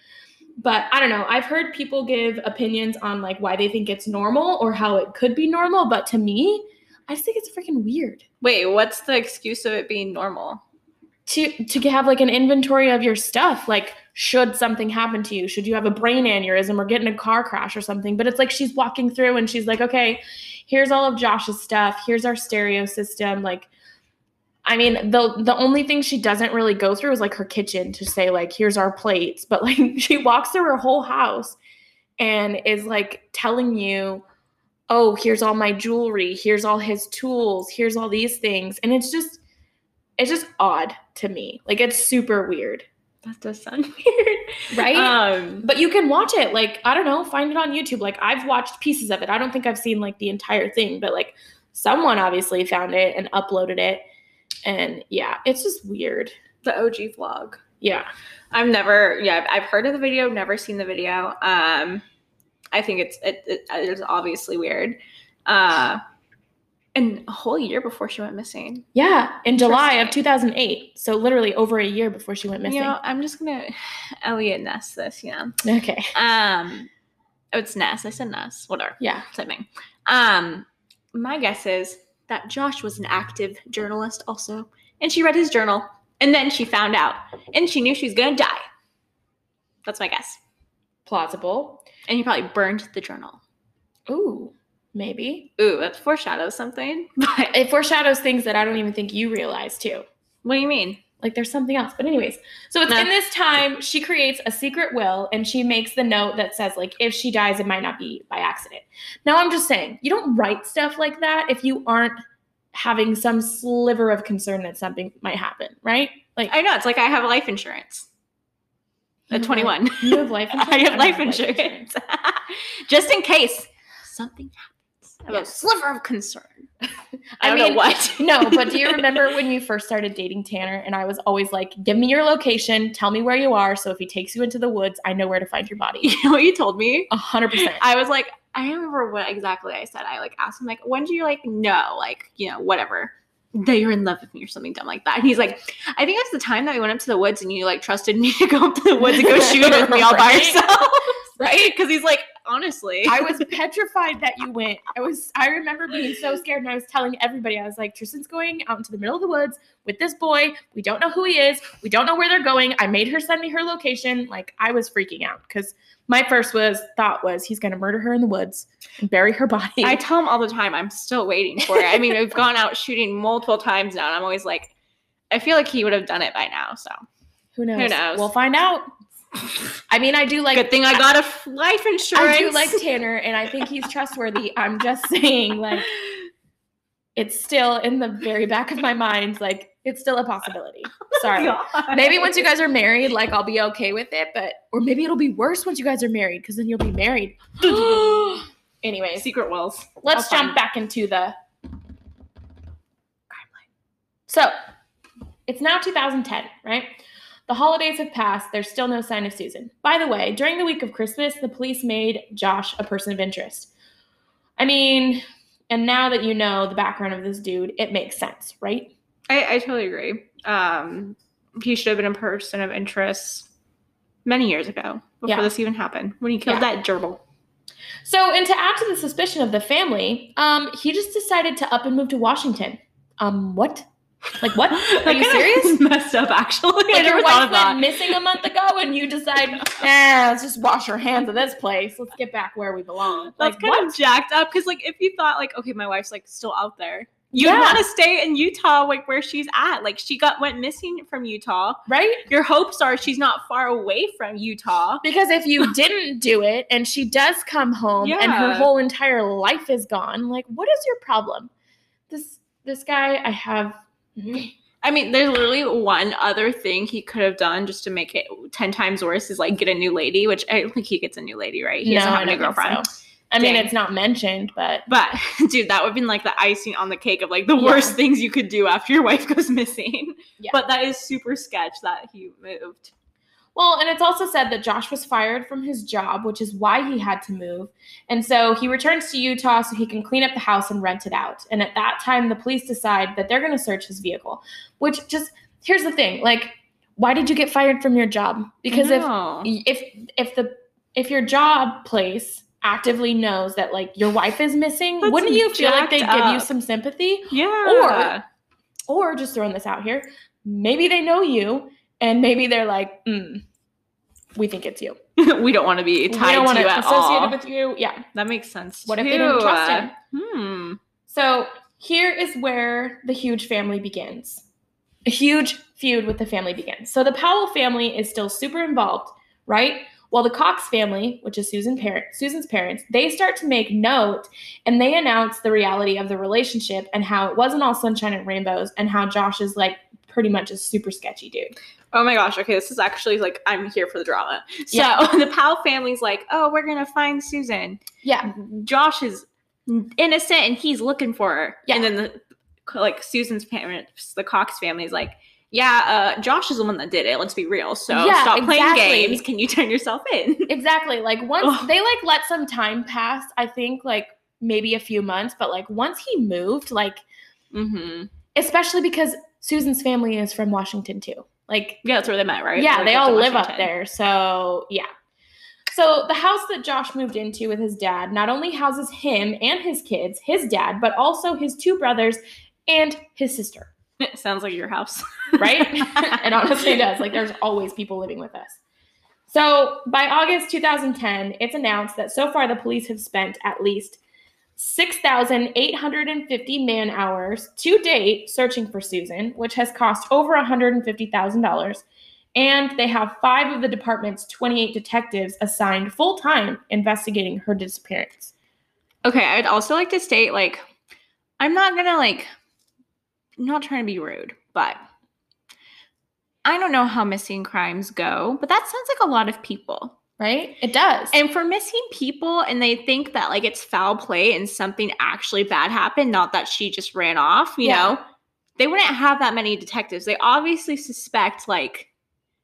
But I don't know. I've heard people give opinions on like why they think it's normal or how it could be normal, but to me, I just think it's freaking weird Wait, what's the excuse of it being normal? to to have like an inventory of your stuff. Like, should something happen to you? Should you have a brain aneurysm or get in a car crash or something? But it's like she's walking through and she's like, okay, here's all of Josh's stuff. Here's our stereo system. Like, I mean, the the only thing she doesn't really go through is like her kitchen to say like, here's our plates. But like, she walks through her whole house and is like telling you, oh, here's all my jewelry. Here's all his tools. Here's all these things, and it's just it's just odd to me. Like, it's super weird, That does sound weird. right? Um, but you can watch it. Like, I don't know, find it on YouTube. Like, I've watched pieces of it. I don't think I've seen like the entire thing, but like someone obviously found it and uploaded it. And yeah, it's just weird. the OG vlog. Yeah. I've never, yeah, I've heard of the video, never seen the video. Um, I think it's it, it it's obviously weird. Uh, and a whole year before she went missing. Yeah. In July of 2008. So literally over a year before she went missing. You know, I'm just gonna Eliot Ness this, you know. okay. Um, oh, it's Ness. I said Ness. Whatever. Yeah. Same thing. Um, my guess is that Josh was an active journalist also, and she read his journal, and then she found out, and she knew she was gonna die. That's my guess. Plausible. And he probably burned the journal. Ooh, maybe. Ooh, that foreshadows something. But It foreshadows things that I don't even think you realize too. what do you mean? Like there's something else. But anyways, so it's No. in this time she creates a secret will and she makes the note that says like if she dies it might not be by accident. Now I'm just saying, you don't write stuff like that if you aren't having some sliver of concern that something might happen, right? Like I know it's like I have life insurance You at have 21. you have life insurance. I have don't life insurance just in case something happens. I have a sliver of concern. I I don't mean, know what. no, but do you remember when you first started dating Tanner and I was always like, give me your location, tell me where you are, so if he takes you into the woods, I know where to find your body. You know what you told me? A hundred percent. I was like, I remember what exactly I said. I like asked him like, when do you like know, like you know, whatever that you're in love with me or something dumb like that. And he's like, I think it's the time that we went up to the woods and you like trusted me to go up to the woods and go shooting with me all by yourself, Right? Because he's like, honestly, I was petrified that you went. I was I remember being so scared and I was telling everybody, I was like, Tristan's going out into the middle of the woods with this boy. We don't know who he is. We don't know where they're going. I made her send me her location. Like I was freaking out because my first was thought was he's gonna murder her in the woods and bury her body. I tell him all the time, I'm still waiting for it. I mean, we've gone out shooting multiple times now, and I'm always like, I feel like he would have done it by now. So who knows? Who knows? We'll find out. I mean, I do like good thing I got a life insurance. I do like Tanner and I think he's trustworthy. I'm just saying, like, it's still in the very back of my mind, like it's still a possibility. Oh Sorry. God. Maybe once you guys are married, like I'll be okay with it, but or maybe it'll be worse once you guys are married because then you'll be married. Anyways, secret wills. let's I'll jump back into the timeline. So, it's now 2010, right? The holidays have passed. There's still no sign of Susan. By the way, during the week of Christmas, the police made Josh a person of interest. I mean, and now that you know the background of this dude, it makes sense, right? I, I totally agree. Um, he should have been a person of interest many years ago before Yeah. this even happened when he killed Yeah. that gerbil. So, and to add to the suspicion of the family, um, he just decided to up and move to Washington. Um, what? Like what? Are you serious? Messed up, actually. I Like never your thought wife of that. went missing a month ago, and you decide, eh, let's just wash our hands of this place. Let's get back where we belong. That's Like kind what? of jacked up because, like, if you thought, like, okay, my wife's like still out there, you Yeah. want to stay in Utah, like where she's at. Like, she got went missing from Utah. right? Your hopes are she's not far away from Utah. Because if you didn't do it, and she does come home, and her whole entire life is gone, like what is your problem? This this guy, I have. Mm-hmm. I mean, there's literally one other thing he could have done just to make it ten times worse is like get a new lady, which I don't think he gets a new lady, right? He doesn't have a new girlfriend. so. I mean, it's not mentioned, but But dude, that would have been like the icing on the cake of like the Yeah. worst things you could do after your wife goes missing. Yeah. But that is super sketch that he moved. Well, and it's also said that Josh was fired from his job, which is why he had to move. And so he returns to Utah so he can clean up the house and rent it out. And at that time, the police decide that they're going to search his vehicle, which just here's the thing, like, why did you get fired from your job? Because if if if the if your job place actively knows that like your wife is missing, That's wouldn't you feel like they give you some sympathy? yeah, Or Or just throwing this out here, maybe they know you and maybe they're like, mm, we think it's you. we don't want to be we tied don't want to to associated all. with you. Yeah. that makes sense. What if they too. trust him? Hmm. So here is where the huge family begins. A huge feud with the family begins. So the Powell family is still super involved, right? While the Cox family, which is Susan parent, Susan's parents, they start to make note and they announce the reality of the relationship and how it wasn't all sunshine and rainbows and how Josh is like pretty much a super sketchy dude. Oh my gosh. Okay, this is actually like I'm here for the drama. So Yeah. the Powell family's like, oh, we're gonna find Susan. Yeah. Josh is innocent and he's looking for her. Yeah. And then the like Susan's parents, the Cox family's like, yeah, uh, Josh is the one that did it. Let's be real. So Yeah, stop playing games. Can you turn yourself in? Exactly. Like once they like let some time pass, I think like maybe a few months, but like once he moved, like mm-hmm. especially because Susan's family is from Washington too. Like, Yeah, that's where they met, right? yeah, Like, they all live up there. So, yeah. So, the house that Josh moved into with his dad not only houses him and his kids, his dad, but also his two brothers and his sister, It sounds like your house. right? it honestly does. Like, there's always people living with us. So, by August 2010, it's announced that so far the police have spent at least 6,850 man hours to date searching for Susan, which has cost over $150,000. And they have five of the department's 28 detectives assigned full time investigating her disappearance. Okay, I'd also like to state like I'm not gonna like I'm not trying to be rude, but I don't know how missing crimes go, but that sounds like a lot of people. Right? It does. And for missing people and they think that like it's foul play and something actually bad happened, not that she just ran off, you Yeah. know, they wouldn't have that many detectives. They obviously suspect like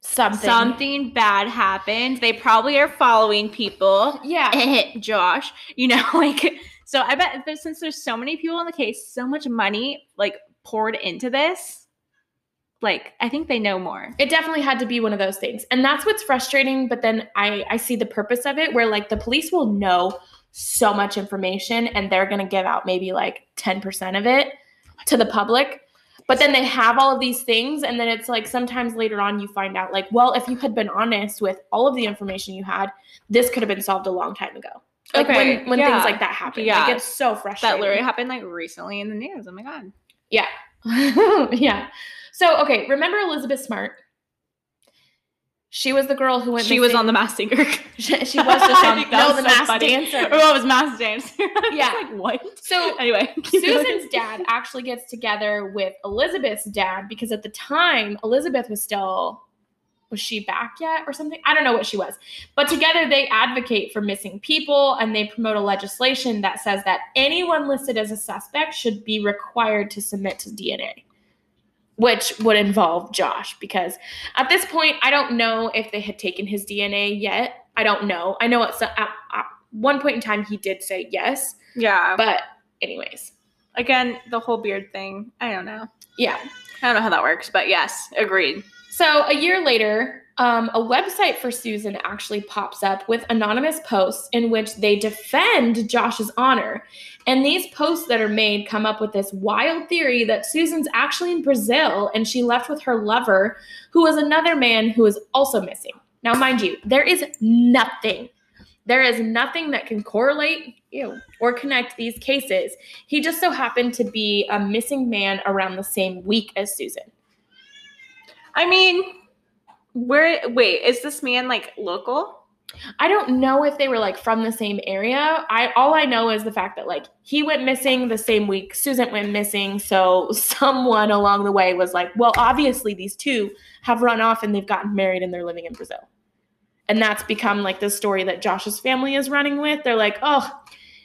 something. something bad happened. They probably are following people. Yeah. Eh, Josh, you know, like so I bet since there's so many people in the case, so much money like poured into this, like I think they know more. It definitely had to be one of those things. And that's what's frustrating, but then I I see the purpose of it where like the police will know so much information and they're going to give out maybe like 10% of it to the public. But then they have all of these things and then it's like sometimes later on you find out like, well, if you had been honest with all of the information you had, this could have been solved a long time ago. Like Okay, when when yeah, things like that happen. yeah. Like it's so frustrating. That literally happened like recently in the news. Oh my god. Yeah. yeah. So, okay, remember Elizabeth Smart? She was the girl who went She was on the Masked Singer. She, she was just on no, the so masked funny. dancer. Oh, it was Masked Dancer. Yeah. like what? So Anyway, Susan's dad actually gets together with Elizabeth's dad because at the time Elizabeth was still was she back yet or something? I don't know what she was. But together they advocate for missing people and they promote a legislation that says that anyone listed as a suspect should be required to submit to DNA. Which would involve Josh because at this point I don't know if they had taken his DNA yet. I don't know. I know at, some, at, at one point in time he did say yes, yeah. but anyways, Again, the whole beard thing. I don't know. yeah. I don't know how that works, but yes, agreed. So a year later, um, a website for Susan actually pops up with anonymous posts in which they defend Josh's honor. And these posts that are made come up with this wild theory that Susan's actually in Brazil and she left with her lover, who was another man who is also missing. Now, mind you, there is nothing. There is nothing that can correlate ew, or connect these cases. He just so happened to be a missing man around the same week as Susan. I mean, where wait, is this man like local? I don't know if they were like from the same area. I all I know is the fact that like he went missing the same week Susan went missing, so someone along the way was like, "Well, obviously these two have run off and they've gotten married and they're living in Brazil." And that's become like the story that Josh's family is running with. They're like, "Oh,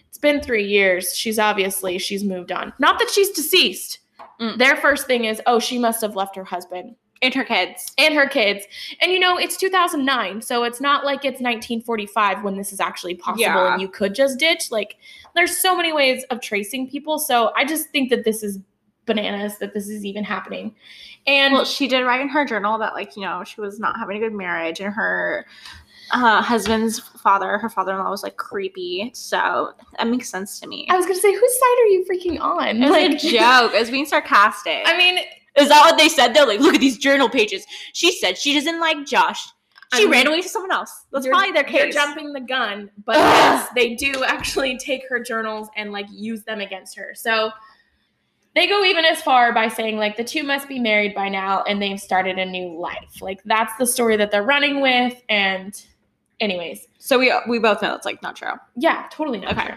it's been 3 years. She's obviously she's moved on. Not that she's deceased." Mm. Their first thing is, "Oh, she must have left her husband." And her kids. and her kids. And you know, it's 2009, so it's not like it's 1945 when this is actually possible Yeah. and you could just ditch. Like, there's so many ways of tracing people. So I just think that this is bananas that this is even happening. And Well, she did write in her journal that like you know she was not having a good marriage, and her uh, husband's father, her father-in-law, was like creepy. So that makes sense to me. I was gonna say, whose side are you freaking on? It was a joke. It was being sarcastic. I mean, is that what they said? They're like, look at these journal pages. She said she doesn't like Josh. She I mean, ran away to someone else. That's probably their case. You're jumping the gun, but yes, they do actually take her journals and like use them against her. So they go even as far by saying like the two must be married by now and they've started a new life. Like that's the story that they're running with. And anyways, So we we both know it's like not true. yeah, totally not Okay. true.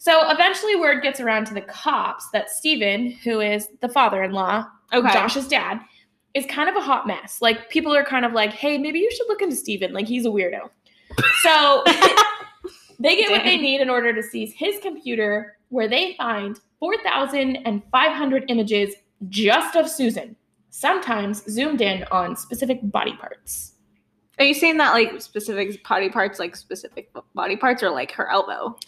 So eventually word gets around to the cops that Steven, who is the father-in-law, Okay. Josh's dad, is kind of a hot mess. Like people are kind of like, hey, maybe you should look into Steven. Like he's a weirdo. So they get what they need in order to seize his computer, where they find 4,500 images just of Susan, sometimes zoomed in on specific body parts. Are you saying that like specific body parts, like specific body parts, or like her elbow?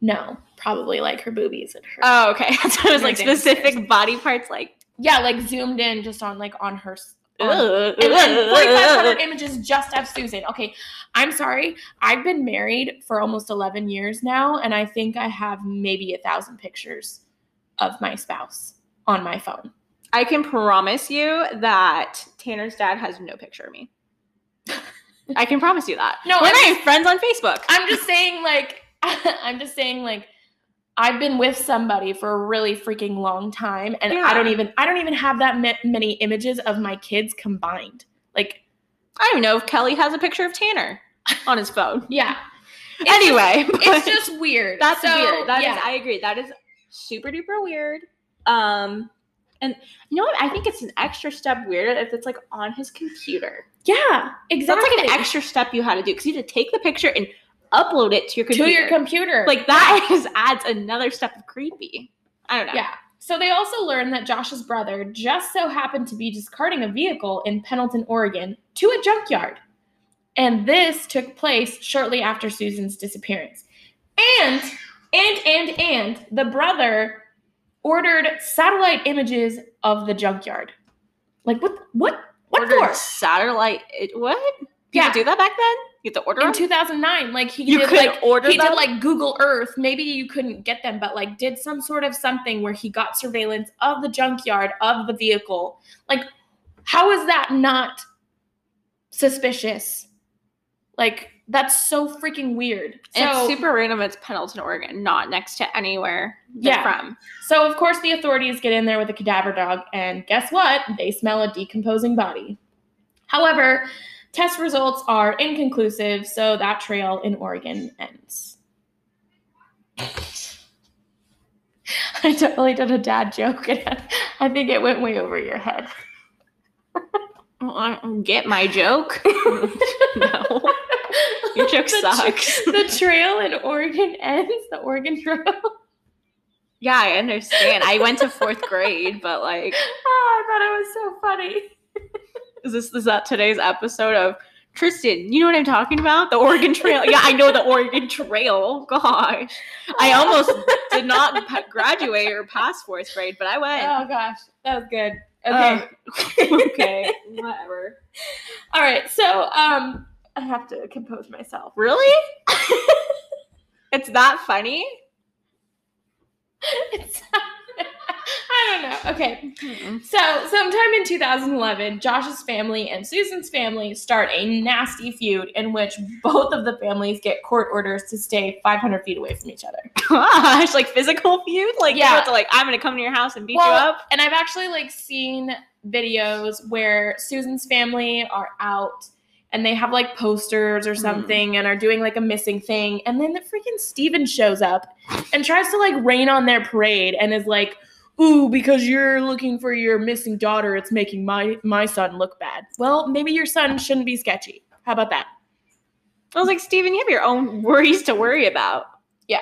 No, probably like her boobies and her. Oh, okay. So it was like specific body parts, like. yeah, like zoomed in just on like on her. on- and, and 4,500 images just of Susan. Okay, I'm sorry. I've been married for almost 11 years now, and I think I have maybe a thousand pictures of my spouse on my phone. I can promise you that Tanner's dad has no picture of me. I can promise you that. No, we're I'm not friends on Facebook. I'm just saying, like, I'm just saying, like, I've been with somebody for a really freaking long time, and Yeah. I don't even, I don't even have that ma- many images of my kids combined. Like, I don't know if Kelly has a picture of Tanner on his phone. yeah. It's anyway, just, it's just weird. that's So, weird. That is, yeah. I agree. That is super duper weird. Um, and you know what? I think it's an extra step weird if it's like on his computer. yeah, exactly. That's like an extra step you had to do because you had to take the picture and upload it to your to computer. your computer. Like that is adds another step of creepy. I don't know. Yeah. So they also learned that Josh's brother just so happened to be discarding a vehicle in Pendleton, Oregon, to a junkyard. And this took place shortly after Susan's disappearance. And and and and the brother ordered satellite images of the junkyard. Like what what what Ordered for? satellite. It, what? Yeah. People do that back then. You have to order In them. 2009, like he you did could like order he them. did like Google Earth. Maybe you couldn't get them, but like did some sort of something where he got surveillance of the junkyard of the vehicle. Like, how is that not suspicious? Like, that's so freaking weird. So, it's super random. It's Pendleton, Oregon, not next to anywhere they're Yeah. from. so of course the authorities get in there with a cadaver dog, and guess what? They smell a decomposing body. However, test results are inconclusive, so that trail in Oregon ends. I totally did a dad joke, and I think it went way over your head. Well, I don't get my joke. no, your joke The tra- sucks. the trail in Oregon ends. The Oregon Trail. yeah, I understand. I went to fourth grade, but like, Oh, I thought it was so funny. Is this is that today's episode of Tristan? You know what I'm talking about? The Oregon Trail. Yeah, I know the Oregon Trail. Gosh, I almost did not graduate or pass fourth grade, but I went. Oh gosh, that was good. Okay. Um, okay, whatever. All right. So, um, I have to compose myself. Really? it's that funny? It's, I don't know. Okay. So, sometime in 2011, Josh's family and Susan's family start a nasty feud in which both of the families get court orders to stay 500 feet away from each other. Gosh, like physical feud? Like Yeah. to like I'm gonna come to your house and beat Well, you up? And I've actually like seen videos where Susan's family are out and they have like posters or hmm. something and are doing like a missing thing. And then the freaking Steven shows up and tries to like rain on their parade and is like, ooh, because you're looking for your missing daughter, it's making my my son look bad. Well, maybe your son shouldn't be sketchy. How about that? I was like, Steven, you have your own worries to worry about. Yeah.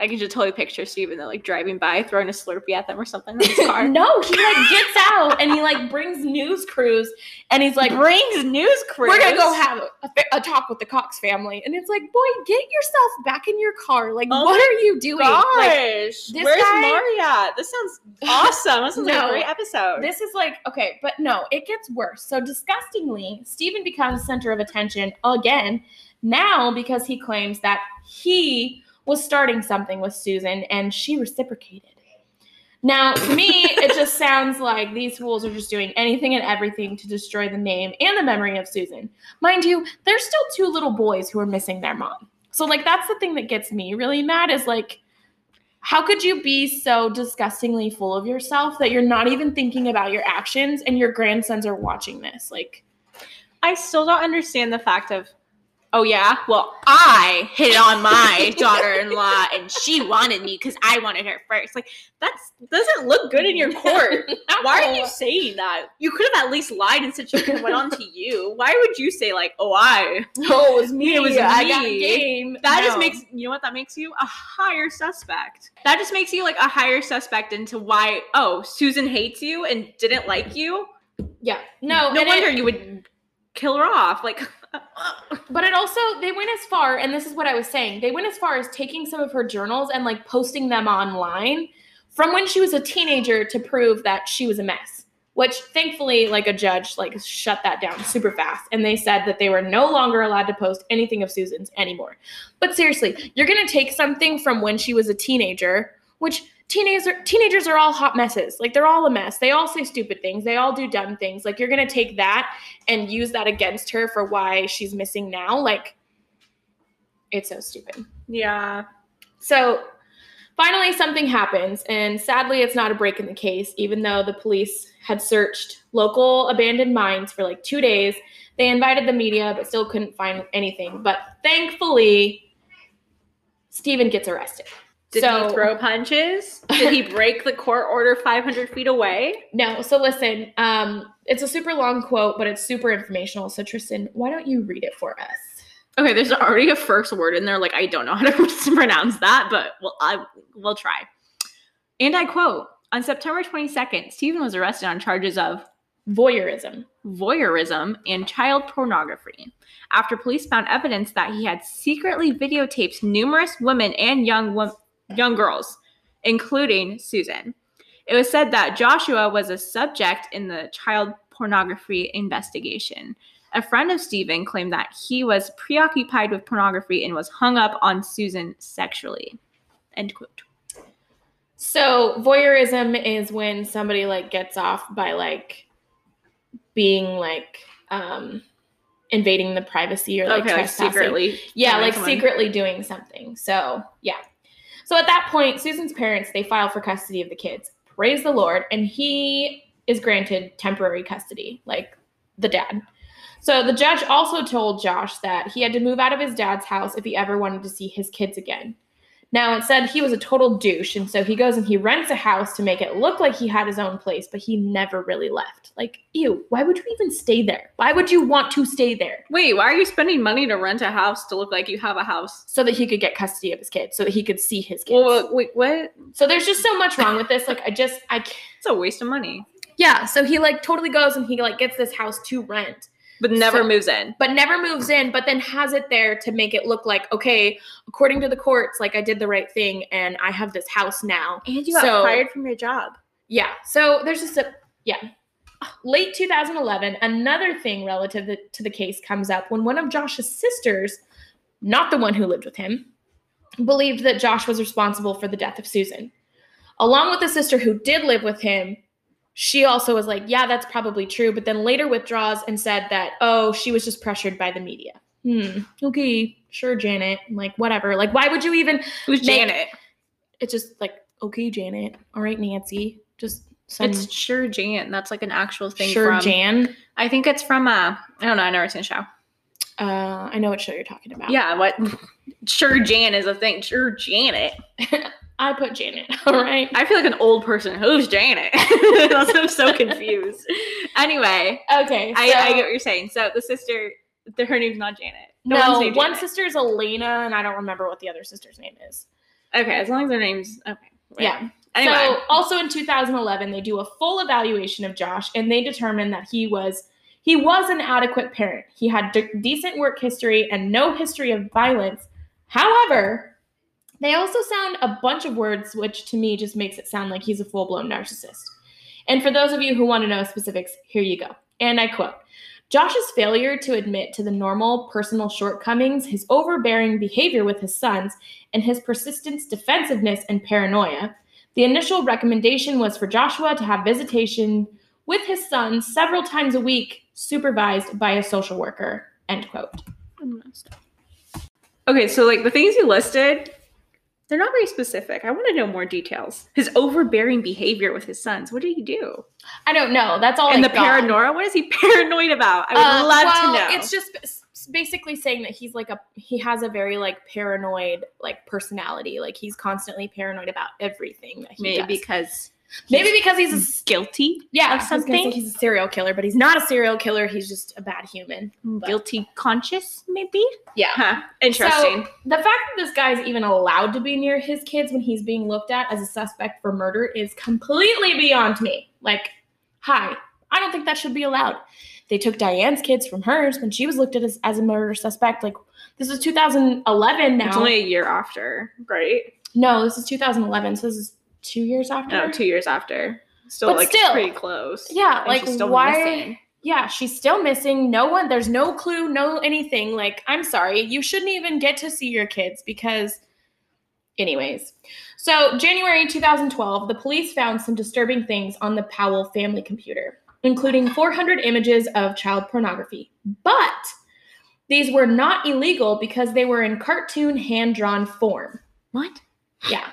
I can just totally picture Steven though, like driving by, throwing a Slurpee at them or something in his car. no, he like gets out and he like brings news crews and he's like, brings news crews. we're gonna go have a, a talk with the Cox family. And it's like, boy, get yourself back in your car. Like, Oh what are you doing? Gosh, Like, where's guy- Mari at? This sounds awesome. This like No. a great episode. this is like, okay, but no, it gets worse. So disgustingly, Steven becomes center of attention again now because he claims that he was starting something with Susan and she reciprocated. Now, to me, it just sounds like these fools are just doing anything and everything to destroy the name and the memory of Susan. Mind you, there's still two little boys who are missing their mom. So, like, that's the thing that gets me really mad is like, how could you be so disgustingly full of yourself that you're not even thinking about your actions and your grandsons are watching this? Like, I still don't understand the fact of, oh yeah, well I hit on my daughter-in-law and she wanted me because I wanted her first. Like that's doesn't look good in your court. Why are you saying that? You could have at least lied and said she went on to you. Why would you say like, oh I? Oh, it was me. It was I got me. game. That just makes you know what that makes you a higher suspect. That just makes you like a higher suspect into why oh Susan hates you and didn't like you. yeah. No, No wonder it- you would kill her off. Like But it also they went as far, and this is what I was saying. They went as far as taking some of her journals and like posting them online from when she was a teenager to prove that she was a mess. Which thankfully, like a judge, like shut that down super fast, and they said that they were no longer allowed to post anything of Susan's anymore. But seriously, you're gonna take something from when she was a teenager, which teenagers teenagers are all hot messes. Like they're all a mess. They all say stupid things. They all do dumb things. Like you're gonna take that and use that against her for why she's missing now. Like it's so stupid. yeah. So finally something happens and sadly it's not a break in the case even though the police had searched local abandoned mines for like 2 days. They invited the media but still couldn't find anything. But thankfully Steven gets arrested. Did so, he throw punches? Did he break the court order 500 feet away? No, so listen, um, it's a super long quote, but it's super informational. So Tristan, why don't you read it for us? Okay, there's already a first word in there. Like I don't know how to pronounce that, but well, I will try. And I quote: On September 22nd, Steven was arrested on charges of Voyeurism. voyeurism and child pornography after police found evidence that he had secretly videotaped numerous women and young wo- young girls, including Susan. It was said that Joshua was a subject in the child pornography investigation. A friend of Steven claimed that he was preoccupied with pornography and was hung up on Susan sexually. End quote. So voyeurism is when somebody like gets off by like being like um invading the privacy or like okay, like secretly. yeah, like someone. secretly doing something. So yeah. So at that point, Susan's parents they file for custody of the kids. Praise the Lord, and he is granted temporary custody, like the dad. So the judge also told Josh that he had to move out of his dad's house if he ever wanted to see his kids again. Now it said he was a total douche, and so he goes and he rents a house to make it look like he had his own place, but he never really left. Like, ew, why would you even stay there? Why would you want to stay there? Wait, why are you spending money to rent a house to look like you have a house? So that he could get custody of his kids, so that he could see his kids. Well, wait, what? So there's just so much wrong with this. Like I just I can't. It's a waste of money. Yeah. So he like totally goes and he like gets this house to rent, But never So- moves in. but never moves in. But then has it there to make it look like okay, according to the courts, like I did the right thing and I have this house now. And you got So- fired from your job. Yeah. So there's just a yeah. Late 2011, another thing relative to- to the case comes up when one of Josh's sisters, not the one who lived with him, believed that Josh was responsible for the death of Susan. Along with the sister who did live with him, she also was like, yeah, that's probably true, but then later withdraws and said that, oh, she was just pressured by the media. Hmm. Okay. Sure, Janet. Like, whatever. Like, why would you even Who's Janet? it's just like, okay, Janet. All right, Nancy. Just some It's Sure Jan. That's like an actual thing sure from. Jan. I think it's from. Uh, I don't know. I never seen the show. Uh, I know what show you're talking about. Yeah, what? Sure Jan is a thing. Sure Janet. I put Janet. All right. I feel like an old person. Who's Janet? I'm so confused. Anyway, Okay. I, so- I get what you're saying. So the sister, the, her name's not Janet. The no, one Janet. sister is Alina, and I don't remember what the other sister's name is. Okay, as long as their names. Okay. wait. Yeah. Anyway. So, also in 2011, they do a full evaluation of Josh, and they determine that he was he was an adequate parent. He had de- decent work history and no history of violence. However, they also sound a bunch of words, which to me just makes it sound like he's a full blown narcissist. And for those of you who want to know specifics, here you go. And I quote Josh's failure to admit to the normal personal shortcomings, his overbearing behavior with his sons, and his persistent defensiveness and paranoia. The initial recommendation was for Joshua to have visitation with his sons several times a week, supervised by a social worker. End quote. Okay, so like the things you listed, they're not very specific. I want to know more details. His overbearing behavior with his sons. What did he do? I don't know. That's all. and I the got. paranoia. What is he paranoid about? I would Uh, love well, to know. It's just basically saying that he's like a he has a very like paranoid like personality. Like he's constantly paranoid about everything that he maybe does. because maybe because he's a s- guilty, yeah. of I was say something? he's a serial killer, but he's not a serial killer. He's just a bad human. Hmm, guilty conscious, maybe. Yeah. Huh. Interesting. So the fact that this guy's even allowed to be near his kids when he's being looked at as a suspect for murder is completely beyond me. Like, hi, I don't think that should be allowed. They took Diane's kids from hers when she was looked at as, as a murder suspect. Like, this is 2011 now. it's only a year after, right? no, this is 2011. So this is two years after. No, two years after. Still, But like still. pretty close. Yeah, And like why? missing. Yeah, she's still missing. No one, there's no clue, no anything. Like, I'm sorry, you shouldn't even get to see your kids because, anyways. So, January 2012, the police found some disturbing things on the Powell family computer, including 400 images of child pornography. But these were not illegal because they were in cartoon hand drawn form. What? Yeah.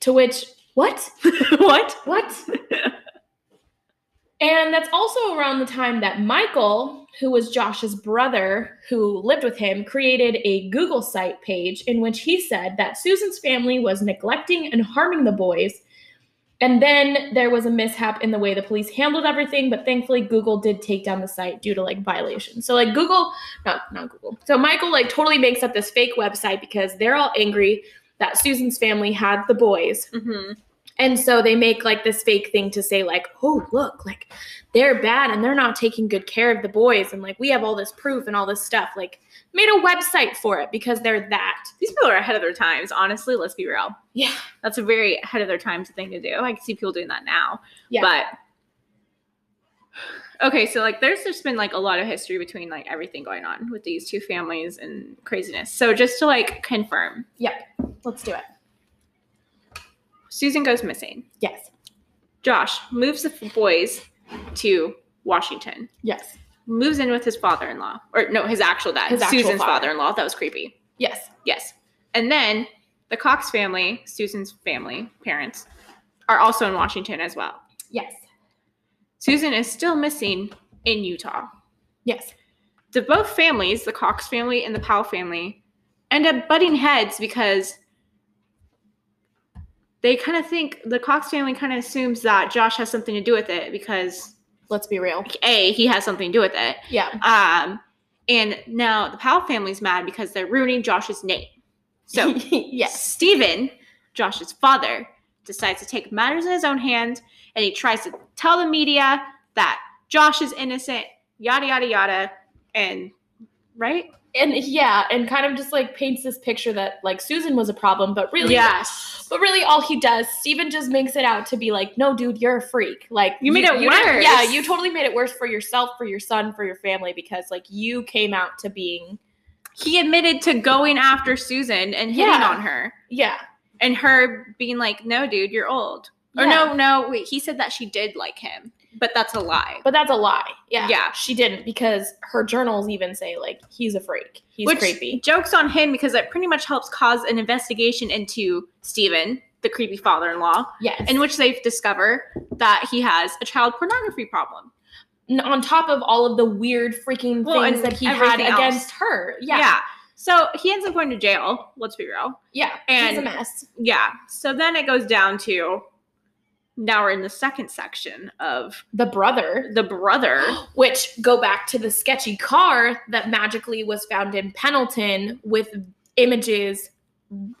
To which, what? what? What? and that's also around the time that Michael, who was Josh's brother who lived with him, created a Google site page in which he said that Susan's family was neglecting and harming the boys. And then there was a mishap in the way the police handled everything, but thankfully Google did take down the site due to like violations. So like Google, not not Google. So Michael like totally makes up this fake website because they're all angry that Susan's family had the boys Mm-hmm. And so they make like this fake thing to say, like, oh, look, like they're bad and they're not taking good care of the boys. And like we have all this proof and all this stuff. Like, made a website for it because they're that. These people are ahead of their times. Honestly, let's be real. Yeah. That's a very ahead of their times thing to do. I can see people doing that now. Yeah. But okay, so like there's just been like a lot of history between like everything going on with these two families and craziness. So just to like confirm, Yep. Let's do it. Susan goes missing. Yes. Josh moves the boys to Washington. Yes. Moves in with his father-in-law, or no, his actual dad, His Susan's father. father-in-law. That was creepy. Yes. Yes. And then the Cox family, Susan's family, parents, are also in Washington as well. Yes. Susan is still missing in Utah. Yes. The both families, the Cox family and the Powell family, end up butting heads because they kind of think the Cox family kind of assumes that Josh has something to do with it because Let's be real. A, he has something to do with it. Yeah. Um, and now the Powell family's mad because they're ruining Josh's name. So yes. Steven, Josh's father, decides to take matters in his own hands and he tries to tell the media that Josh is innocent, yada, yada, yada. And, right? And yeah, and kind of just like paints this picture that like Susan was a problem, but really Yes. But really, all he does, Steven just makes it out to be like, no, dude, you're a freak. Like, You made it didn't- worse. Yeah, you totally made it worse for yourself, for your son, for your family, because like you came out to being, He admitted to going after Susan and hitting Yeah. on her. yeah, And her being like, no, dude, you're old. Or no, no, wait, he said that she did like him, but that's a lie. but that's a lie. Yeah, Yeah. she didn't because her journals even say like he's a freak, he's Which creepy. Joke's on him because it pretty much helps cause an investigation into Steven, the creepy father in law, Yes, in which they discover that he has a child pornography problem. and on top of all of the weird freaking Well, things that he had else. against her. Yeah, yeah, So he ends up going to jail, let's be real. Yeah. And- a mess. Yeah. So then it goes down to now we're in the second section of The brother, the brother. which go back to the sketchy car that magically was found in Pendleton with images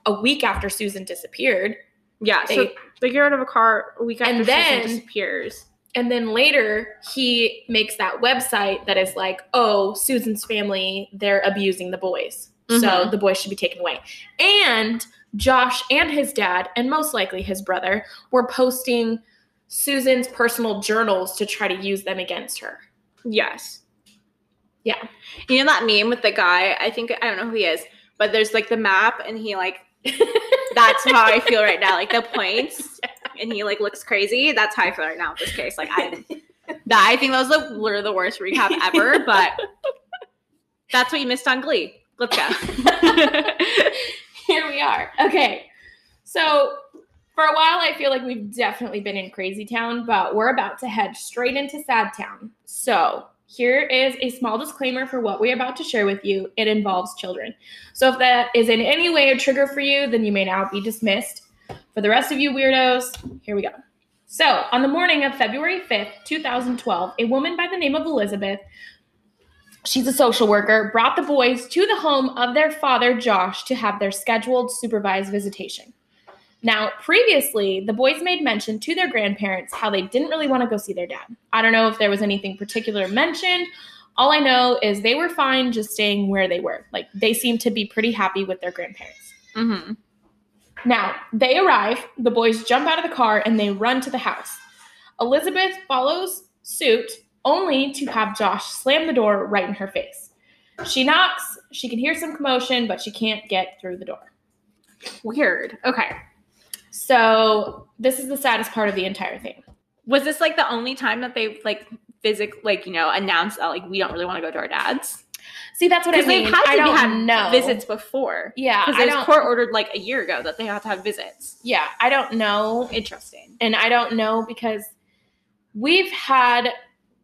a week after Susan disappeared. Yeah. so They- they get out of a car a week after And Susan then- disappears. And then later, he makes that website that is like, oh, Susan's family, they're abusing the boys. So Mhm. the boys should be taken away. And Josh and his dad, and most likely his brother, were posting Susan's personal journals to try to use them against her. Yes. Yeah. You know that meme with the guy? I think I don't know who he is, but there's like the map, and he like that's how I feel right now. Like the points, and he like looks crazy. That's how I feel right now with this case. Like I, that I think that was the literally the worst recap ever. But that's what you missed on Glee. Let's go. Here we are. Okay. So for a while, I feel like we've definitely been in Crazy Town, but we're about to head straight into Sad Town. So here is a small disclaimer for what we're about to share with you. It involves children. So if that is in any way a trigger for you, then you may now be dismissed. For the rest of you weirdos, here we go. So, on the morning of February 5th, 2012, a woman by the name of Elizabeth she's a social worker, brought the boys to the home of their father, Josh, to have their scheduled supervised visitation. Now, previously, the boys made mention to their grandparents how they didn't really want to go see their dad. I don't know if there was anything particular mentioned. All I know is they were fine just staying where they were. Like, they seemed to be pretty happy with their grandparents. hmm Now, they arrive, the boys jump out of the car, and they run to the house. Elizabeth follows suit, only to have Josh slam the door right in her face. She knocks, she can hear some commotion, but she can't get through the door. Weird. Okay. So, this is the saddest part of the entire thing. Was this like the only time that they like physic like you know announced that like we don't really want to go to our dads? See, that's what I mean. they've had I don't have know. visits before. Yeah, Because it was court ordered like a year ago that they have to have visits. yeah, I don't know. Interesting. and I don't know because we've had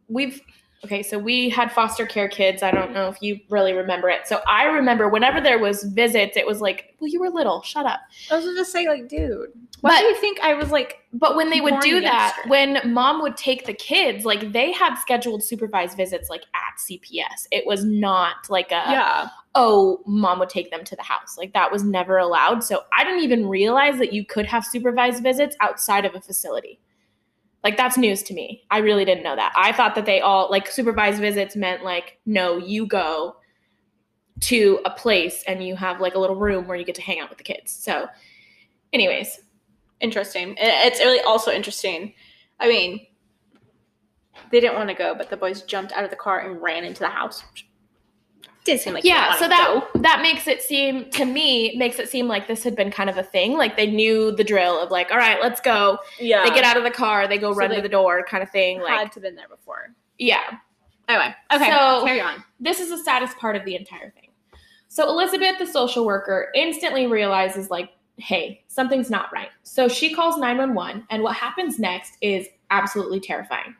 we've okay, so we had foster care kids. I don't know if you really remember it. So I remember whenever there was visits, it was like, well, you were little, shut up. I was just say like, dude, why But- do you think I was like? But when they would do that, when mom would take the kids, like they had scheduled supervised visits like at CPS. It was not like a yeah, oh, mom would take them to the house. Like that was never allowed. So I didn't even realize that you could have supervised visits outside of a facility. Like that's news to me. I really didn't know that. I thought that they all like supervised visits meant like no, you go to a place and you have like a little room where you get to hang out with the kids. So anyways, interesting. It's really also interesting. I mean, they didn't want to go, but the boys jumped out of the car and ran into the house. Did seem like yeah, so that that makes it seem to me makes it seem like this had been kind of a thing. Like they knew the drill of like, all right, let's go. yeah They get out of the car, they go So run they to the door, kind of thing. Like had to been there before. yeah, Anyway, okay, So- carry on. this is the saddest part of the entire thing. So Elizabeth, the social worker, instantly realizes like, hey, something's not right. So she calls 911, and what happens next is absolutely terrifying.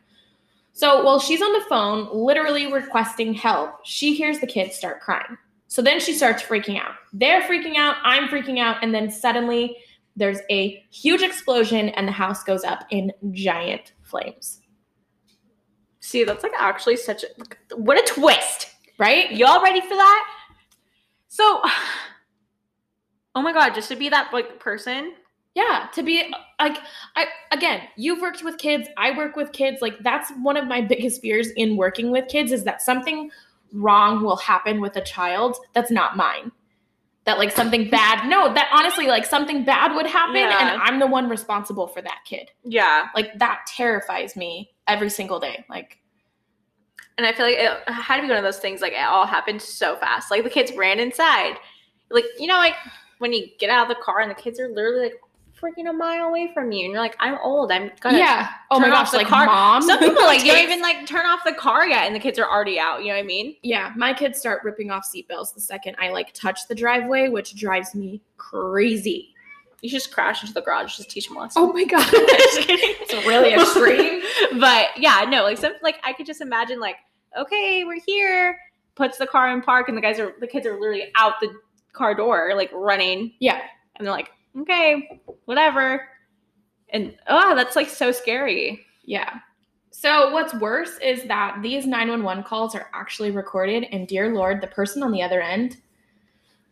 So while she's on the phone, literally requesting help, she hears the kids start crying. So then she starts freaking out. They're freaking out, I'm freaking out, and then suddenly there's a huge explosion and the house goes up in giant flames. See, that's like actually such a what a twist. Right? Y'all ready for that? So, oh my god, just to be that like person. Yeah, to be like I again, you've worked with kids, I work with kids, like that's one of my biggest fears in working with kids is that something wrong will happen with a child that's not mine. That like something bad, no, that honestly like something bad would happen Yeah. and I'm the one responsible for that kid. Yeah, Like that terrifies me every single day. Like and I feel like it had to be one of those things. Like it all happened so fast. Like the kids ran inside. Like you know, like when you get out of the car and the kids are literally like freaking a mile away from you, and you're like, I'm old. I'm gonna. yeah. Oh my gosh, the like car. mom. Some people like you don't even like turn off the car yet, and the kids are already out. You know what I mean? Yeah, my kids start ripping off seatbelts the second I like touch the driveway, which drives me crazy. You just crash into the garage, just teach them a lesson. Oh my god. it's really extreme. but yeah, no, like some like I could just imagine like, okay, we're here. Puts the car in park, and the guys are the kids are literally out the car door, like running, Yeah. and they're like, okay, whatever. And oh, that's like so scary. Yeah. So what's worse is that these 911 calls are actually recorded and dear lord, the person on the other end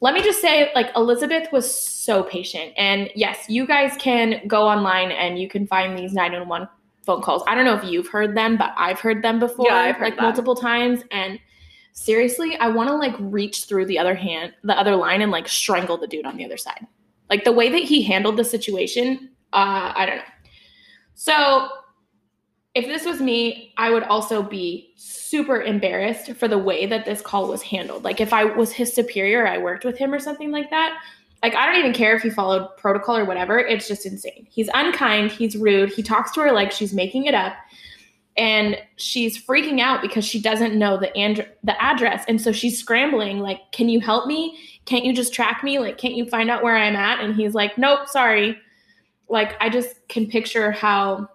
let me just say, like, Elizabeth was so patient. And yes, you guys can go online and you can find these 911 phone calls. I don't know if you've heard them, but I've heard them before, Yeah, I've heard like that. multiple times. And seriously, I want to like reach through the other hand, the other line, and like strangle the dude on the other side. Like the way that he handled the situation, uh, I don't know. So if this was me, I would also be super embarrassed for the way that this call was handled. Like if I was his superior, I worked with him or something like that. Like I don't even care if he followed protocol or whatever. It's just insane. He's unkind, he's rude, he talks to her like she's making it up. And she's freaking out because she doesn't know the and- the address. And so she's scrambling like, "Can you help me? Can't you just track me? Like can't you find out where I'm at?" And he's like, "Nope, sorry." Like I just can picture how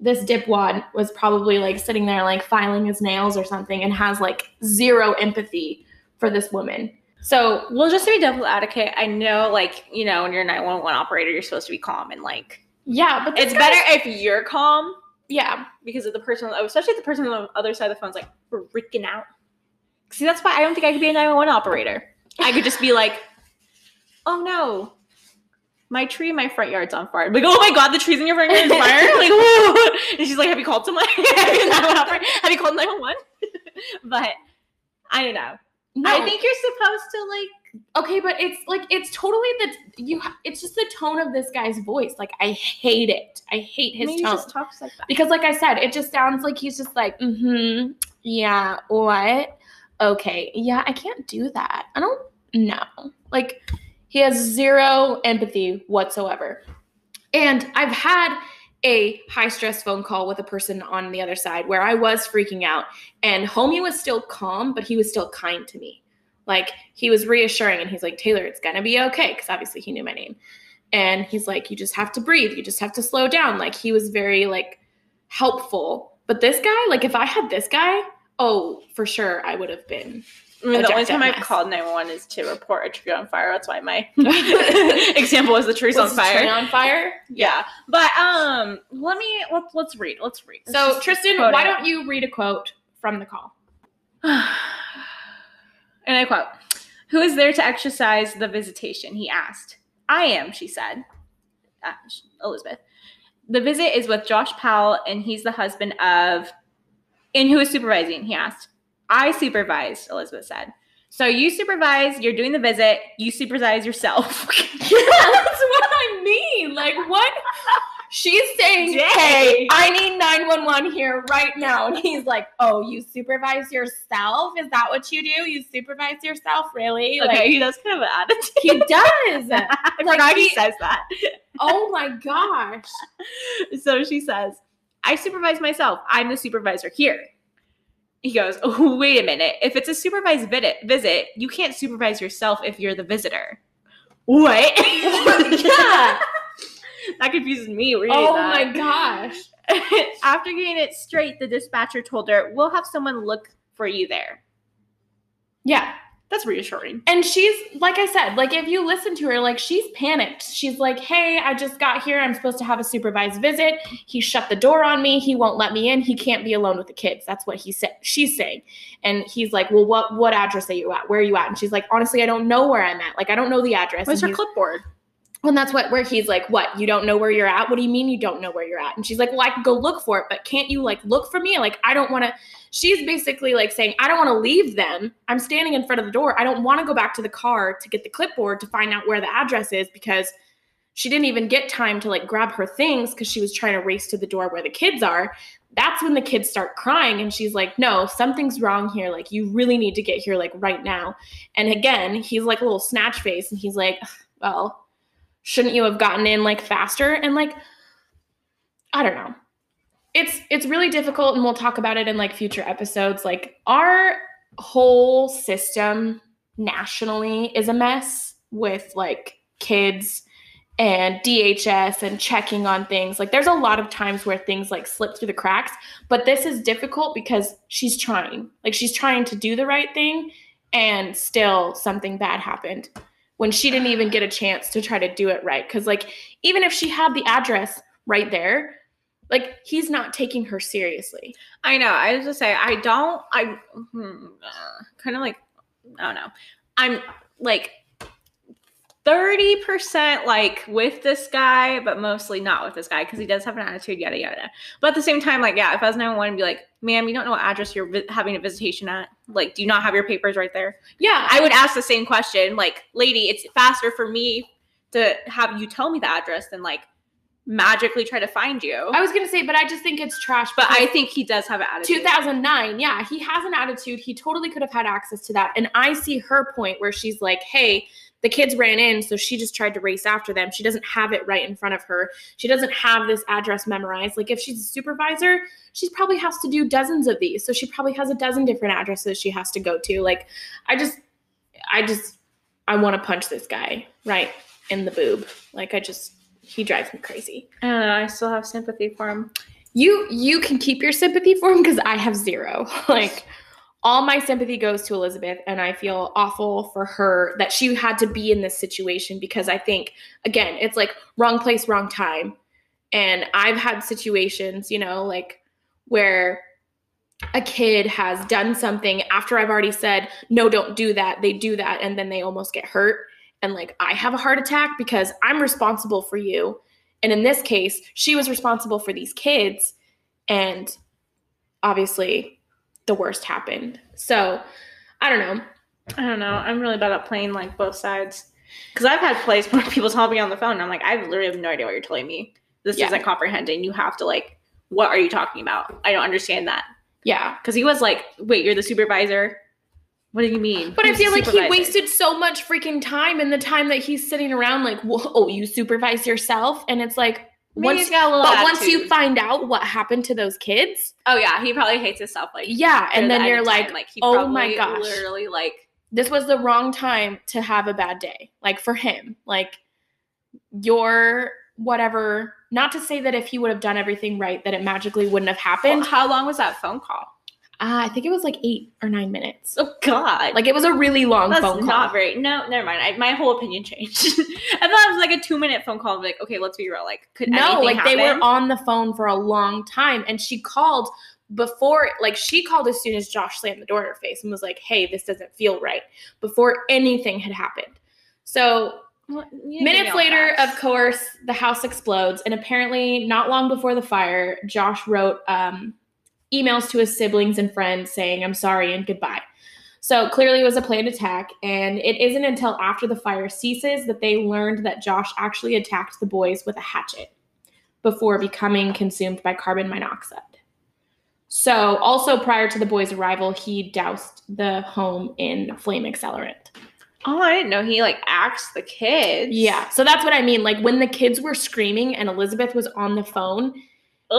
this dipwad was probably like sitting there like filing his nails or something and has like zero empathy for this woman. So Well, just to be devil's advocate, I know, like, you know, when you're a 911 operator, you're supposed to be calm and, like, yeah, but it's guy's- better if you're calm Yeah, because of the person, oh, especially if the person on the other side of the phone's like freaking out. See, that's why I don't think I could be a 911 operator. I could just be like, oh no, my tree in my front yard's on fire. Like, oh my god, the trees in your front yard is on fire. like, whoa. And she's like, have you called someone? have you called 911? but I don't know. no, I think you're supposed to like okay, but it's like it's totally the you. It's just the tone of this guy's voice. Like I hate it. I hate his tone just talks like that. because, like I said, it just sounds like he's just like, mm-hmm, yeah, what? Okay, yeah, I can't do that. I don't know. Like he has zero empathy whatsoever. And I've had a high stress phone call with a person on the other side where I was freaking out and homie was still calm, but he was still kind to me. Like he was reassuring and he's like, Taylor, it's gonna be okay. Cause obviously he knew my name. And he's like, you just have to breathe. You just have to slow down. Like he was very like helpful. But this guy, like if I had this guy, oh, for sure I would have been. I mean, the only time I've called 911 is to report a tree on fire. That's why my example was the tree's on Was tree fire. on fire? Yeah, but um, let me let's let's read. Let's read. Let's So Tristan, why don't you read a quote from the call? and I quote, Who is there to exercise the visitation? He asked. I am, she said. Uh, Elizabeth. The visit is with Josh Powell, and he's the husband of. And who is supervising? He asked. I supervise, Elizabeth said. So you supervise, you're doing the visit, you supervise yourself. That's what I mean. Like what? She's saying, Dang. "Hey, I need 911 here right now." And he's like, "Oh, you supervise yourself? Is that what you do? You supervise yourself? Really?" okay, Like he does kind of an attitude. he does. I Like, he says that. oh my gosh. So she says, I supervise myself. I'm the supervisor here. He goes, oh, wait a minute. If it's a supervised visit, visit, you can't supervise yourself if you're the visitor. What? Yeah. that confuses me. reading Oh that. my gosh. After getting it straight, the dispatcher told her, We'll have someone look for you there. Yeah. That's reassuring. And she's like I said, like if you listen to her, like she's panicked. She's like, "Hey, I just got here. I'm supposed to have a supervised visit. He shut the door on me. He won't let me in. He can't be alone with the kids." That's what he said. She's saying. And he's like, "Well, what what address are you at? Where are you at?" And she's like, "Honestly, I don't know where I'm at. Like I don't know the address." Where's and her clipboard? And that's what where he's like, "What? You don't know where you're at? What do you mean you don't know where you're at?" And she's like, "Well, I can go look for it, but can't you like look for me? Like I don't want to." She's basically like saying, "I don't want to leave them. I'm standing in front of the door. I don't want to go back to the car to get the clipboard to find out where the address is because she didn't even get time to like grab her things because she was trying to race to the door where the kids are." That's when the kids start crying and she's like, "No, something's wrong here. Like you really need to get here like right now." And again, he's like a little snatch face and he's like, "Well, shouldn't you have gotten in like faster and like i don't know it's it's really difficult and we'll talk about it in like future episodes like our whole system nationally is a mess with like kids and DHS and checking on things. Like there's a lot of times where things like slip through the cracks, but this is difficult because she's trying. Like she's trying to do the right thing and still something bad happened when she didn't even get a chance to try to do it right cuz like even if she had the address right there, like he's not taking her seriously. I know. I was just say I don't. I hmm, kind of like I don't know. I'm like 30% like with this guy, but mostly not with this guy because he does have an attitude, yada yada. But at the same time, like, yeah, if I was 911 and be like, ma'am, you don't know what address you're vi- having a visitation at. Like, do you not have your papers right there? Yeah, I would ask the same question. Like, lady, it's faster for me to have you tell me the address than like magically try to find you. I was gonna say, but I just think it's trash. but I think he does have an attitude. 2009 yeah he has an attitude he totally could have had access to that and i see her point where she's like hey the kids ran in so she just tried to race after them she doesn't have it right in front of her she doesn't have this address memorized like if she's a supervisor she probably has to do dozens of these so she probably has a dozen different addresses she has to go to like i just i just i want to punch this guy right in the boob like i just he drives me crazy I don't know. I still have sympathy for him. you you can keep your sympathy for him because I have zero. like all my sympathy goes to Elizabeth, and I feel awful for her that she had to be in this situation because I think again it's like wrong place, wrong time. And I've had situations, you know, like where a kid has done something after I've already said, no, don't do that. They do that, and then they almost get hurt. And like I have a heart attack because I'm responsible for you. And in this case, she was responsible for these kids. And obviously, the worst happened. So I don't know. I don't know. I'm really bad at playing like both sides. Because I've had plays where people tell me on the phone, and I'm like, I literally have no idea what you're telling me. This Yeah. isn't comprehending. You have to like, what are you talking about? I don't understand that. Yeah. Because he was like, wait, you're the supervisor. What do you mean? But I Who's the feel like he wasted so much freaking time in the time that he's sitting around, like, "Whoa, oh, you supervise yourself. And it's like, Once, he's got a little but once you find out what happened to those kids, oh yeah, he probably hates himself. Like yeah. And then you're like, time, like oh my gosh. literally like this was the wrong time to have a bad day. Like for him, like your whatever, not to say that if he would have done everything right, that it magically wouldn't have happened. Well, how long was that phone call? Uh, I think it was like eight or nine minutes. Oh God, Like it was a really long that's phone call. not very. No, never mind. I, my whole opinion changed. I thought it was like a two minute phone call. Like, okay, let's be real. Like, could no, like they were on the phone for a long time, and she called before. Like she called as soon as Josh slammed the door in her face and was like, "Hey, this doesn't feel right." Before anything had happened. So Well, you didn't give me Minutes later, of course, the house explodes, and apparently, not long before the fire, Josh wrote um, emails to his siblings and friends saying, I'm sorry and goodbye. So clearly, it was a planned attack, and it isn't until after the fire ceases that they learned that Josh actually attacked the boys with a hatchet before becoming consumed by carbon monoxide. So, also prior to the boys' arrival, he doused the home in flame accelerant. Oh, I didn't know he like axed the kids. Yeah. So that's what I mean. Like when the kids were screaming and Elizabeth was on the phone,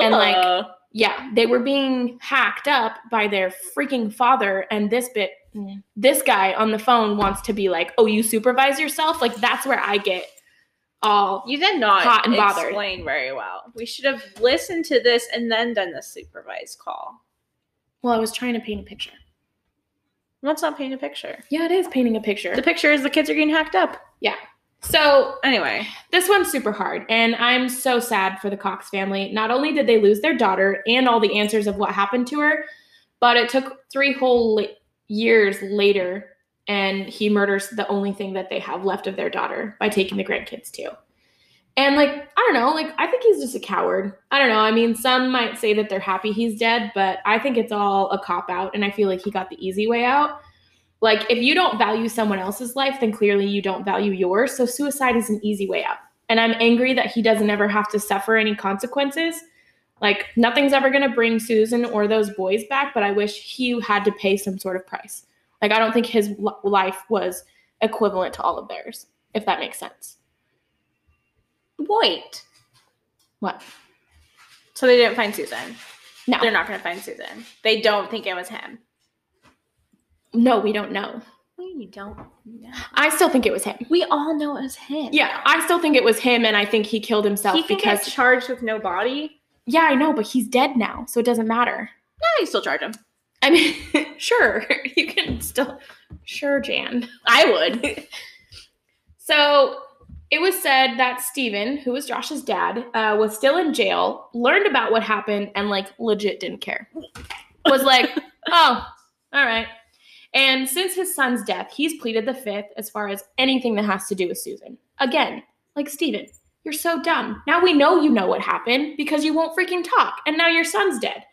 And, like, Ugh. Yeah, they were being hacked up by their freaking father. And this bit, mm. this guy on the phone wants to be like, oh, you supervise yourself? Like that's where I get all. you did not hot and bothered. explain very well. We should have listened to this and then done the supervised call. Well, I was trying to paint a picture. Let's not painting a picture. Yeah, it is painting a picture. The picture is the kids are getting hacked up. So Anyway, this one's super hard. And I'm so sad for the Cox family. Not only did they lose their daughter and all the answers of what happened to her, but it took three whole years later and he murders the only thing that they have left of their daughter by taking the grandkids too. And like, I don't know, like I think he's just a coward. I don't know. I mean, some might say that they're happy he's dead, but I think it's all a cop out and I feel like he got the easy way out. Like if you don't value someone else's life, then clearly you don't value yours. So suicide is an easy way out. And I'm angry that he doesn't ever have to suffer any consequences. Like nothing's ever going to bring Susan or those boys back, but I wish he had to pay some sort of price. Like I don't think his life was equivalent to all of theirs, if that makes sense. wait. What? So they didn't find Susan. No. They're not going to find Susan. They don't think it was him. No, we don't know. We don't know. I still think it was him. We all know it was him. Yeah, I still think it was him and I think he killed himself He because get charged with no body. Yeah, I know, but he's dead now, so it doesn't matter. No, you still charge him. I mean, sure, you can still. Sure, Jan. I would. So it was said that Steven, who was Josh's dad, uh, was still in jail, learned about what happened, and like legit didn't care. Was like, oh, all right. And since his son's death, he's pleaded the fifth as far as anything that has to do with Susan. Again, like Steven, you're so dumb. Now we know you know what happened because you won't freaking talk, and now your son's dead.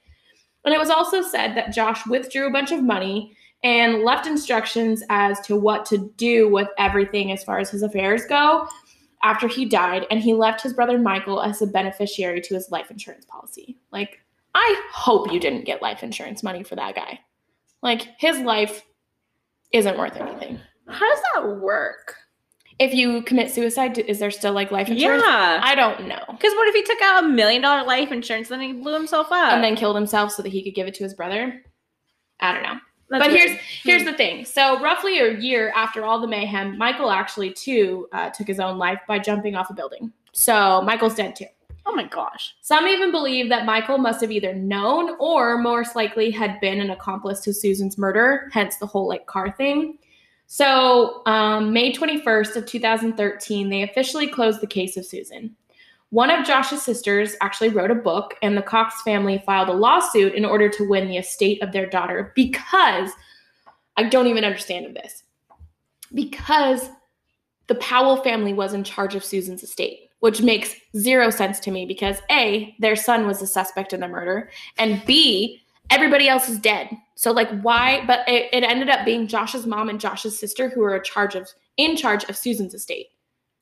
And it was also said that Josh withdrew a bunch of money and left instructions as to what to do with everything as far as his affairs go after he died. And he left his brother Michael as a beneficiary to his life insurance policy. Like, I hope you didn't get life insurance money for that guy. Like, his life isn't worth anything. How does that work? If you commit suicide, is there still like life insurance? Yeah. I don't know. Because what if he took out a million dollar life insurance, then he blew himself up? and then killed himself so that he could give it to his brother. I don't know. That's but weird. here's here's the thing. So roughly a year after all the mayhem, Michael actually too uh, took his own life by jumping off a building. So Michael's dead too. Oh my gosh. Some even believe that Michael must have either known or most likely had been an accomplice to Susan's murder, hence the whole like car thing. So, um, May 21st of 2013, they officially closed the case of Susan. One of Josh's sisters actually wrote a book, and the Cox family filed a lawsuit in order to win the estate of their daughter because I don't even understand this. Because the Powell family was in charge of Susan's estate, which makes zero sense to me because A, their son was the suspect in the murder, and B, everybody else is dead. So like why but it, it ended up being Josh's mom and Josh's sister who were in charge of in charge of Susan's estate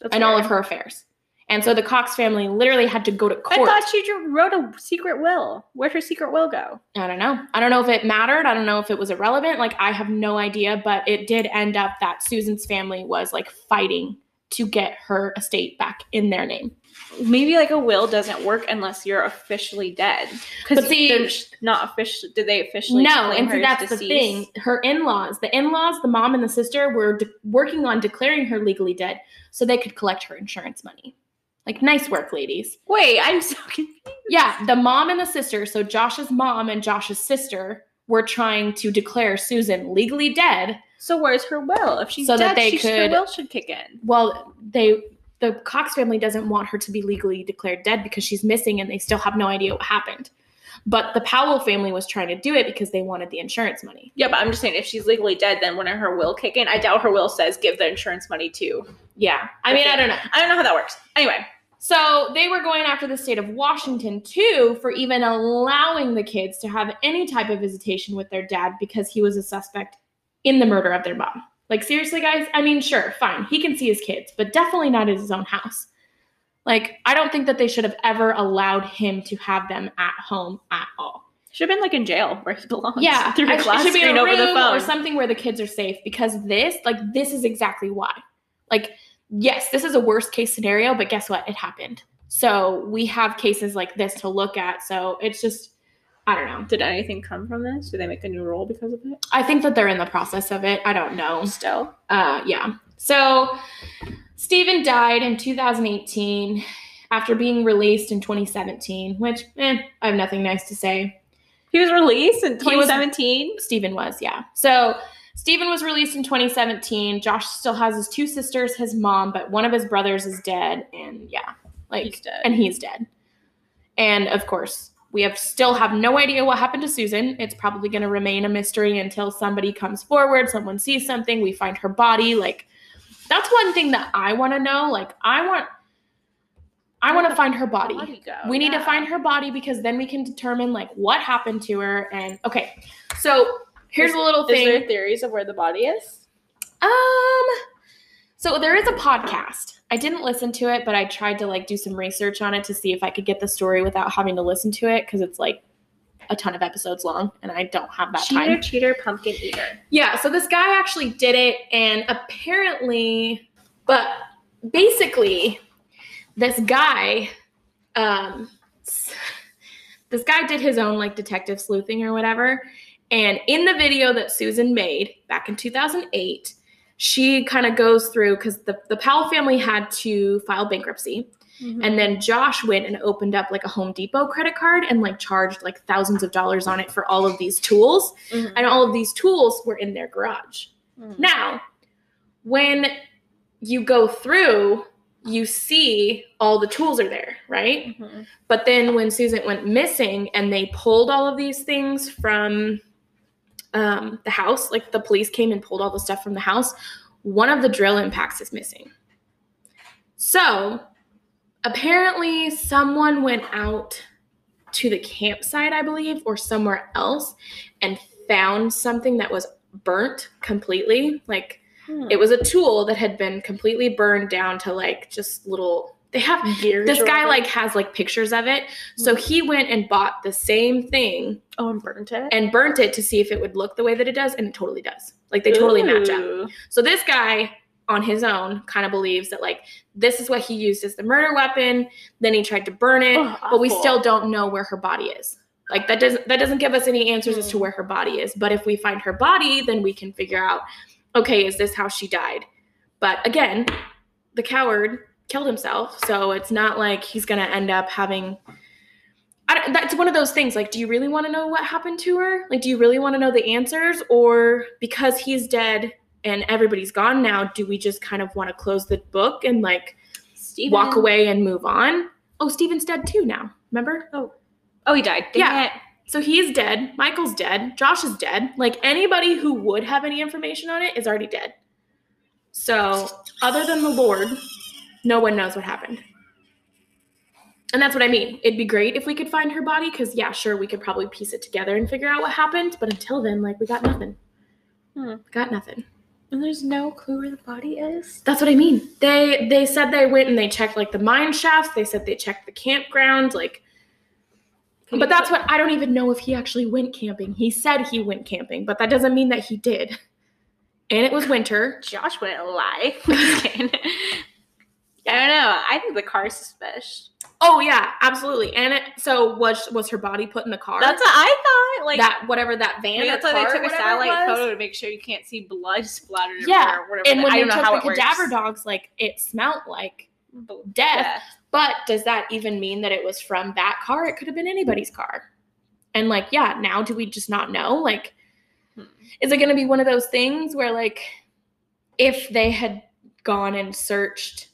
That's and all of her affairs. And so the Cox family literally had to go to court. I thought she wrote a secret will. Where'd her secret will go? I don't know. I don't know if it mattered. I don't know if it was irrelevant. Like I have no idea, but it did end up that Susan's family was like fighting to get her estate back in their name. Maybe like a will doesn't work unless you're officially dead. Because see- they're not officially. Did they officially? no, and as that's the thing. Her in-laws, the in-laws, the mom and the sister were de- working on declaring her legally dead so they could collect her insurance money. Like nice work, ladies. Wait, I'm so confused. Yeah, the mom and the sister, so Josh's mom and Josh's sister were trying to declare Susan legally dead. So where's her will? If she's So dead, that they she could- her will should kick in. Well, they the Cox family doesn't want her to be legally declared dead because she's missing and they still have no idea what happened. But the Powell family was trying to do it because they wanted the insurance money. Yeah, but I'm just saying, if she's legally dead, then when her will kick in, I doubt her will says give the insurance money to. Yeah. I mean, I don't know. I don't know how that works. Anyway, So they were going after the state of Washington too for even allowing the kids to have any type of visitation with their dad because he was a suspect in the murder of their mom. Like, seriously, guys? I mean, sure, fine. He can see his kids, but definitely not at his own house. Like, I don't think that they should have ever allowed him to have them at home at all. should have been like in jail where he belongs. Yeah, through a glass should be in screen a over the room phone. or something where the kids are safe because this, like, this is exactly why. Like, yes, this is a worst case scenario, but guess what? It happened. So we have cases like this to look at. So it's just, I don't know. Did anything come from this? Did they make a new rule because of it? I think that they're in the process of it. I don't know. Still, Uh, yeah. So Steven died in 2018 after being released in 2017, which, eh, I have nothing nice to say. he was released in 2017. Steven was, yeah. So Steven was released in 2017. Josh still has his two sisters, his mom, but one of his brothers is dead, and yeah, like, He's dead. and he's dead. And of course, we have still have no idea what happened to Susan. It's probably going to remain a mystery until somebody comes forward, someone sees something, we find her body. Like, that's one thing that I want to know. Like, I want, I want to find her body. Body We need to find her body because then we can determine like what happened to her. And okay, so here's Is- a little Is there thing. theories of where the body is? Um, so there is a podcast. I didn't listen to it, but I tried to like do some research on it to see if I could get the story without having to listen to it because it's like a ton of episodes long, and I don't have that Cheater, time. cheater, pumpkin eater. Yeah, so this guy actually did it, and apparently, but basically, this guy, um, this guy did his own like detective sleuthing or whatever. And in the video that Susan made back in 2008, she kind of goes through because the, the Powell family had to file bankruptcy. And then Josh went and opened up like a Home Depot credit card and like charged like thousands of dollars on it for all of these tools. Mhm. And all of these tools were in their garage. Mhm. Now, when you go through, you see all the tools are there, right? Mhm. But then when Susan went missing and they pulled all of these things from um, the house, like the police came and pulled all the stuff from the house, one of the drill impacts is missing. So apparently, someone went out to the campsite, I believe, or somewhere else and found something that was burnt completely. Like Hmm. it was a tool that had been completely burned down to like just little. They have Gears this guy whatever. like has like pictures of it. So he went and bought the same thing oh, and burnt it. and burnt it to see if it would look the way that it does, and it totally does. Like they totally match up. So this guy on his own kind of believes that like this is what he used as the murder weapon. Then he tried to burn it, Oh, but we still don't know where her body is. Like that doesn't that doesn't give us any answers as to Hmm. where her body is. But if we find her body, then we can figure out, okay, is this how she died? But again, the coward killed himself, so it's not like he's gonna end up having. That's one of those things. Like, do you really want to know what happened to her? Like, do you really want to know the answers, or because he's dead and everybody's gone now, do we just kind of want to close the book and like Steven. walk away and move on? Oh, Steven's dead too now. Remember? Oh, oh, he died. Dang Yeah. it. So he's dead. Michael's dead. Josh is dead. Like anybody who would have any information on it is already dead. So, other than the Lord, no one knows what happened. And that's what I mean. It'd be great if we could find her body because, yeah, sure, we could probably piece it together and figure out what happened. But until then, like, we got nothing. Hmm. Got nothing. And there's no clue where the body is. That's what I mean. They they said they went and they checked like the mine shafts. They said they checked the campground. Like, Can but that's what I don't even know if he actually went camping. He said he went camping, but that doesn't mean that he did. And it was winter. Josh wouldn't lie. I don't know. I think the car's suspicious. Oh yeah, absolutely. And it, so was was her body put in the car? That's what I thought. Like that whatever that van. That's why they took a satellite photo to make sure you can't see blood splattered Yeah, or whatever. And when I they took the works. cadaver dogs, like it smelled like B- death. But does that even mean that it was from that car? It could have been anybody's car. And like, yeah, now do we just not know? Like, Hmm. is it going to be one of those things where like, if they had gone and searched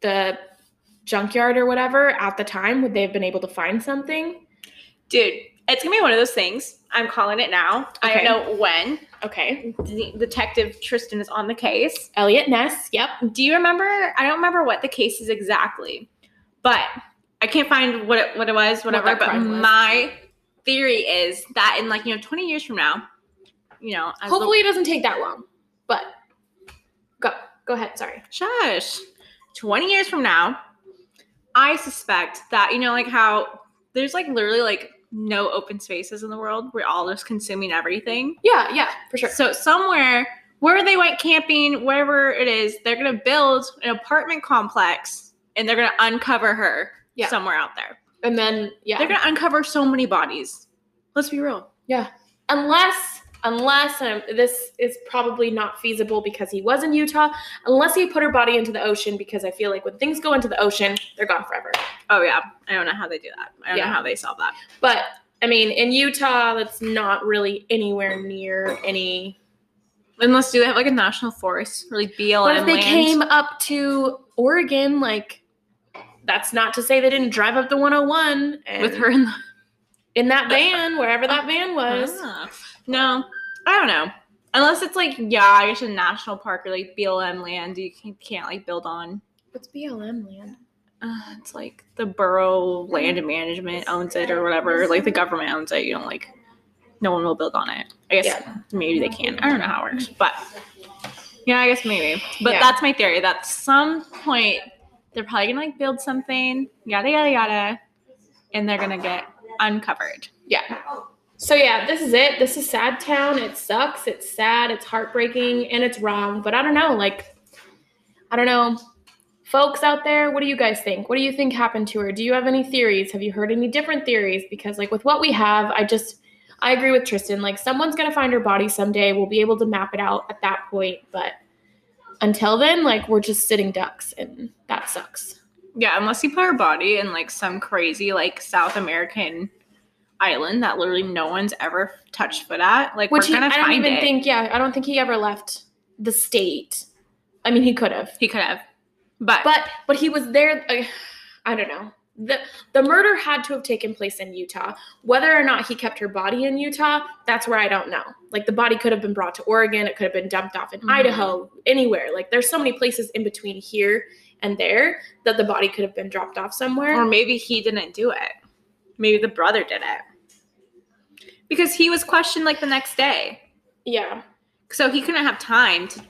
the junkyard or whatever at the time, would they have been able to find something? Dude, it's gonna be one of those things. I'm calling it now. I don't know when. Okay. De- Detective Tristan is on the case. Eliot Ness. Yep. Do you remember? I don't remember what the case is exactly, but I can't find what it, what it was, whatever. that but was. my theory is that in like you know 20 years from now, you know, as the- Hopefully it doesn't take that long. But go. Go ahead. Sorry. Shush. 20 years from now, I suspect that, you know, like how there's like literally like no open spaces in the world. We're all just consuming everything. Yeah. Yeah. For sure. So somewhere where they went camping, wherever it is, they're going to build an apartment complex and they're going to uncover her Yeah. somewhere out there. And then yeah. They're going to uncover so many bodies. Let's be real. Yeah. Unless unless this is probably not feasible because he was in Utah, unless he put her body into the ocean because I feel like when things go into the ocean, they're gone forever. Oh, yeah. I don't know how they do that. I don't Yeah. know how they solve that. But I mean, in Utah, that's not really anywhere near any. Unless do they have like a national forest or like BLM What if they land? came up to Oregon? Like, that's not to say they didn't drive up the 101 and with her in the in that van, wherever that van was. Ah. No, I don't know. Unless it's like, yeah, I guess a national park or like BLM land you can, can't like build on. What's BLM land? Uh, it's like the Bureau land management owns it or whatever. Like the government owns it. You don't like, no one will build on it. I guess maybe they can. I don't know how it works, but yeah, I guess maybe. But Yeah. that's my theory. That some point they're probably gonna like build something, yada yada yada, and they're gonna get uncovered. Yeah. So yeah, this is it. This is Sad Town. It sucks. It's sad. It's heartbreaking, and it's wrong. But I don't know. Like, I don't know. Folks out there, what do you guys think? What do you think happened to her? Do you have any theories? Have you heard any different theories? Because like with what we have, I just I agree with Tristan. Like someone's gonna find her body someday. We'll be able to map it out at that point. But until then, like we're just sitting ducks, and that sucks. Yeah, unless you put her body in like some crazy like South American island that literally no one's ever touched foot at. Like Which he, I don't even it. think. Yeah, I don't think he ever left the state. I mean, he could have. he could have, but, But but he was there. Uh, I don't know. the the murder had to have taken place in Utah. Whether or not he kept her body in Utah, that's where I don't know. Like the body could have been brought to Oregon, it could have been dumped off in Mhm. Idaho, anywhere. Like there's so many places in between here and there that the body could have been dropped off somewhere. Or maybe he didn't do it. Maybe the brother did it. Because he was questioned like the next day. yeah. So he couldn't have time to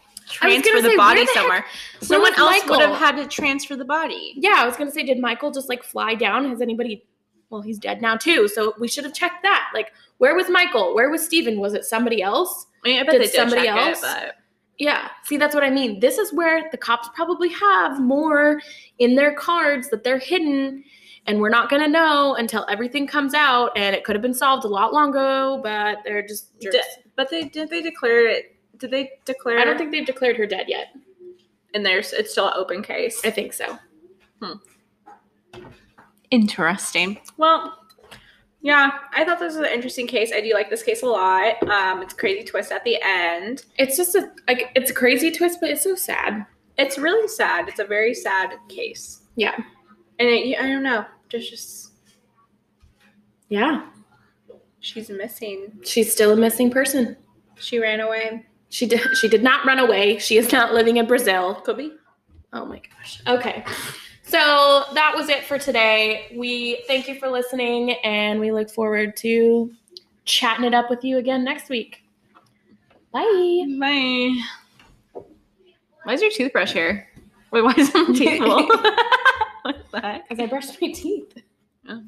I was gonna transfer the say, body the heck- somewhere. Someone was else would have had to transfer the body. Yeah, I was gonna say, did Michael just like fly down? Has anybody? Well, he's dead now too, so we should have checked that. Like, where was Michael? Where was Steven? Was it somebody else? I mean, I bet Did they did somebody check else? it, but Yeah. See, that's what I mean. This is where the cops probably have more in their cards that they're hidden, and we're not gonna know until everything comes out. And it could have been solved a lot long ago, but they're just jerks. Did- but they did they declare it? Did they declare? I don't think they've declared her dead yet. and there's it's still an open case. I think so. Hmm. Interesting. Well, yeah, I thought this was an interesting case. I do like this case a lot. Um, it's a crazy twist at the end. It's just a like it's a crazy twist, but it's so sad. It's really sad. It's a very sad case. Yeah. And it, I don't know. There's just Yeah. she's missing. She's still a missing person. She ran away. She did. She did not run away. She is not living in Brazil. Could be. Oh my gosh. Okay. So that was it for today. We thank you for listening, and we look forward to chatting it up with you again next week. Bye. Bye. Why is your toothbrush here? Wait, why is it on the table? That? Because I brushed my teeth. Oh.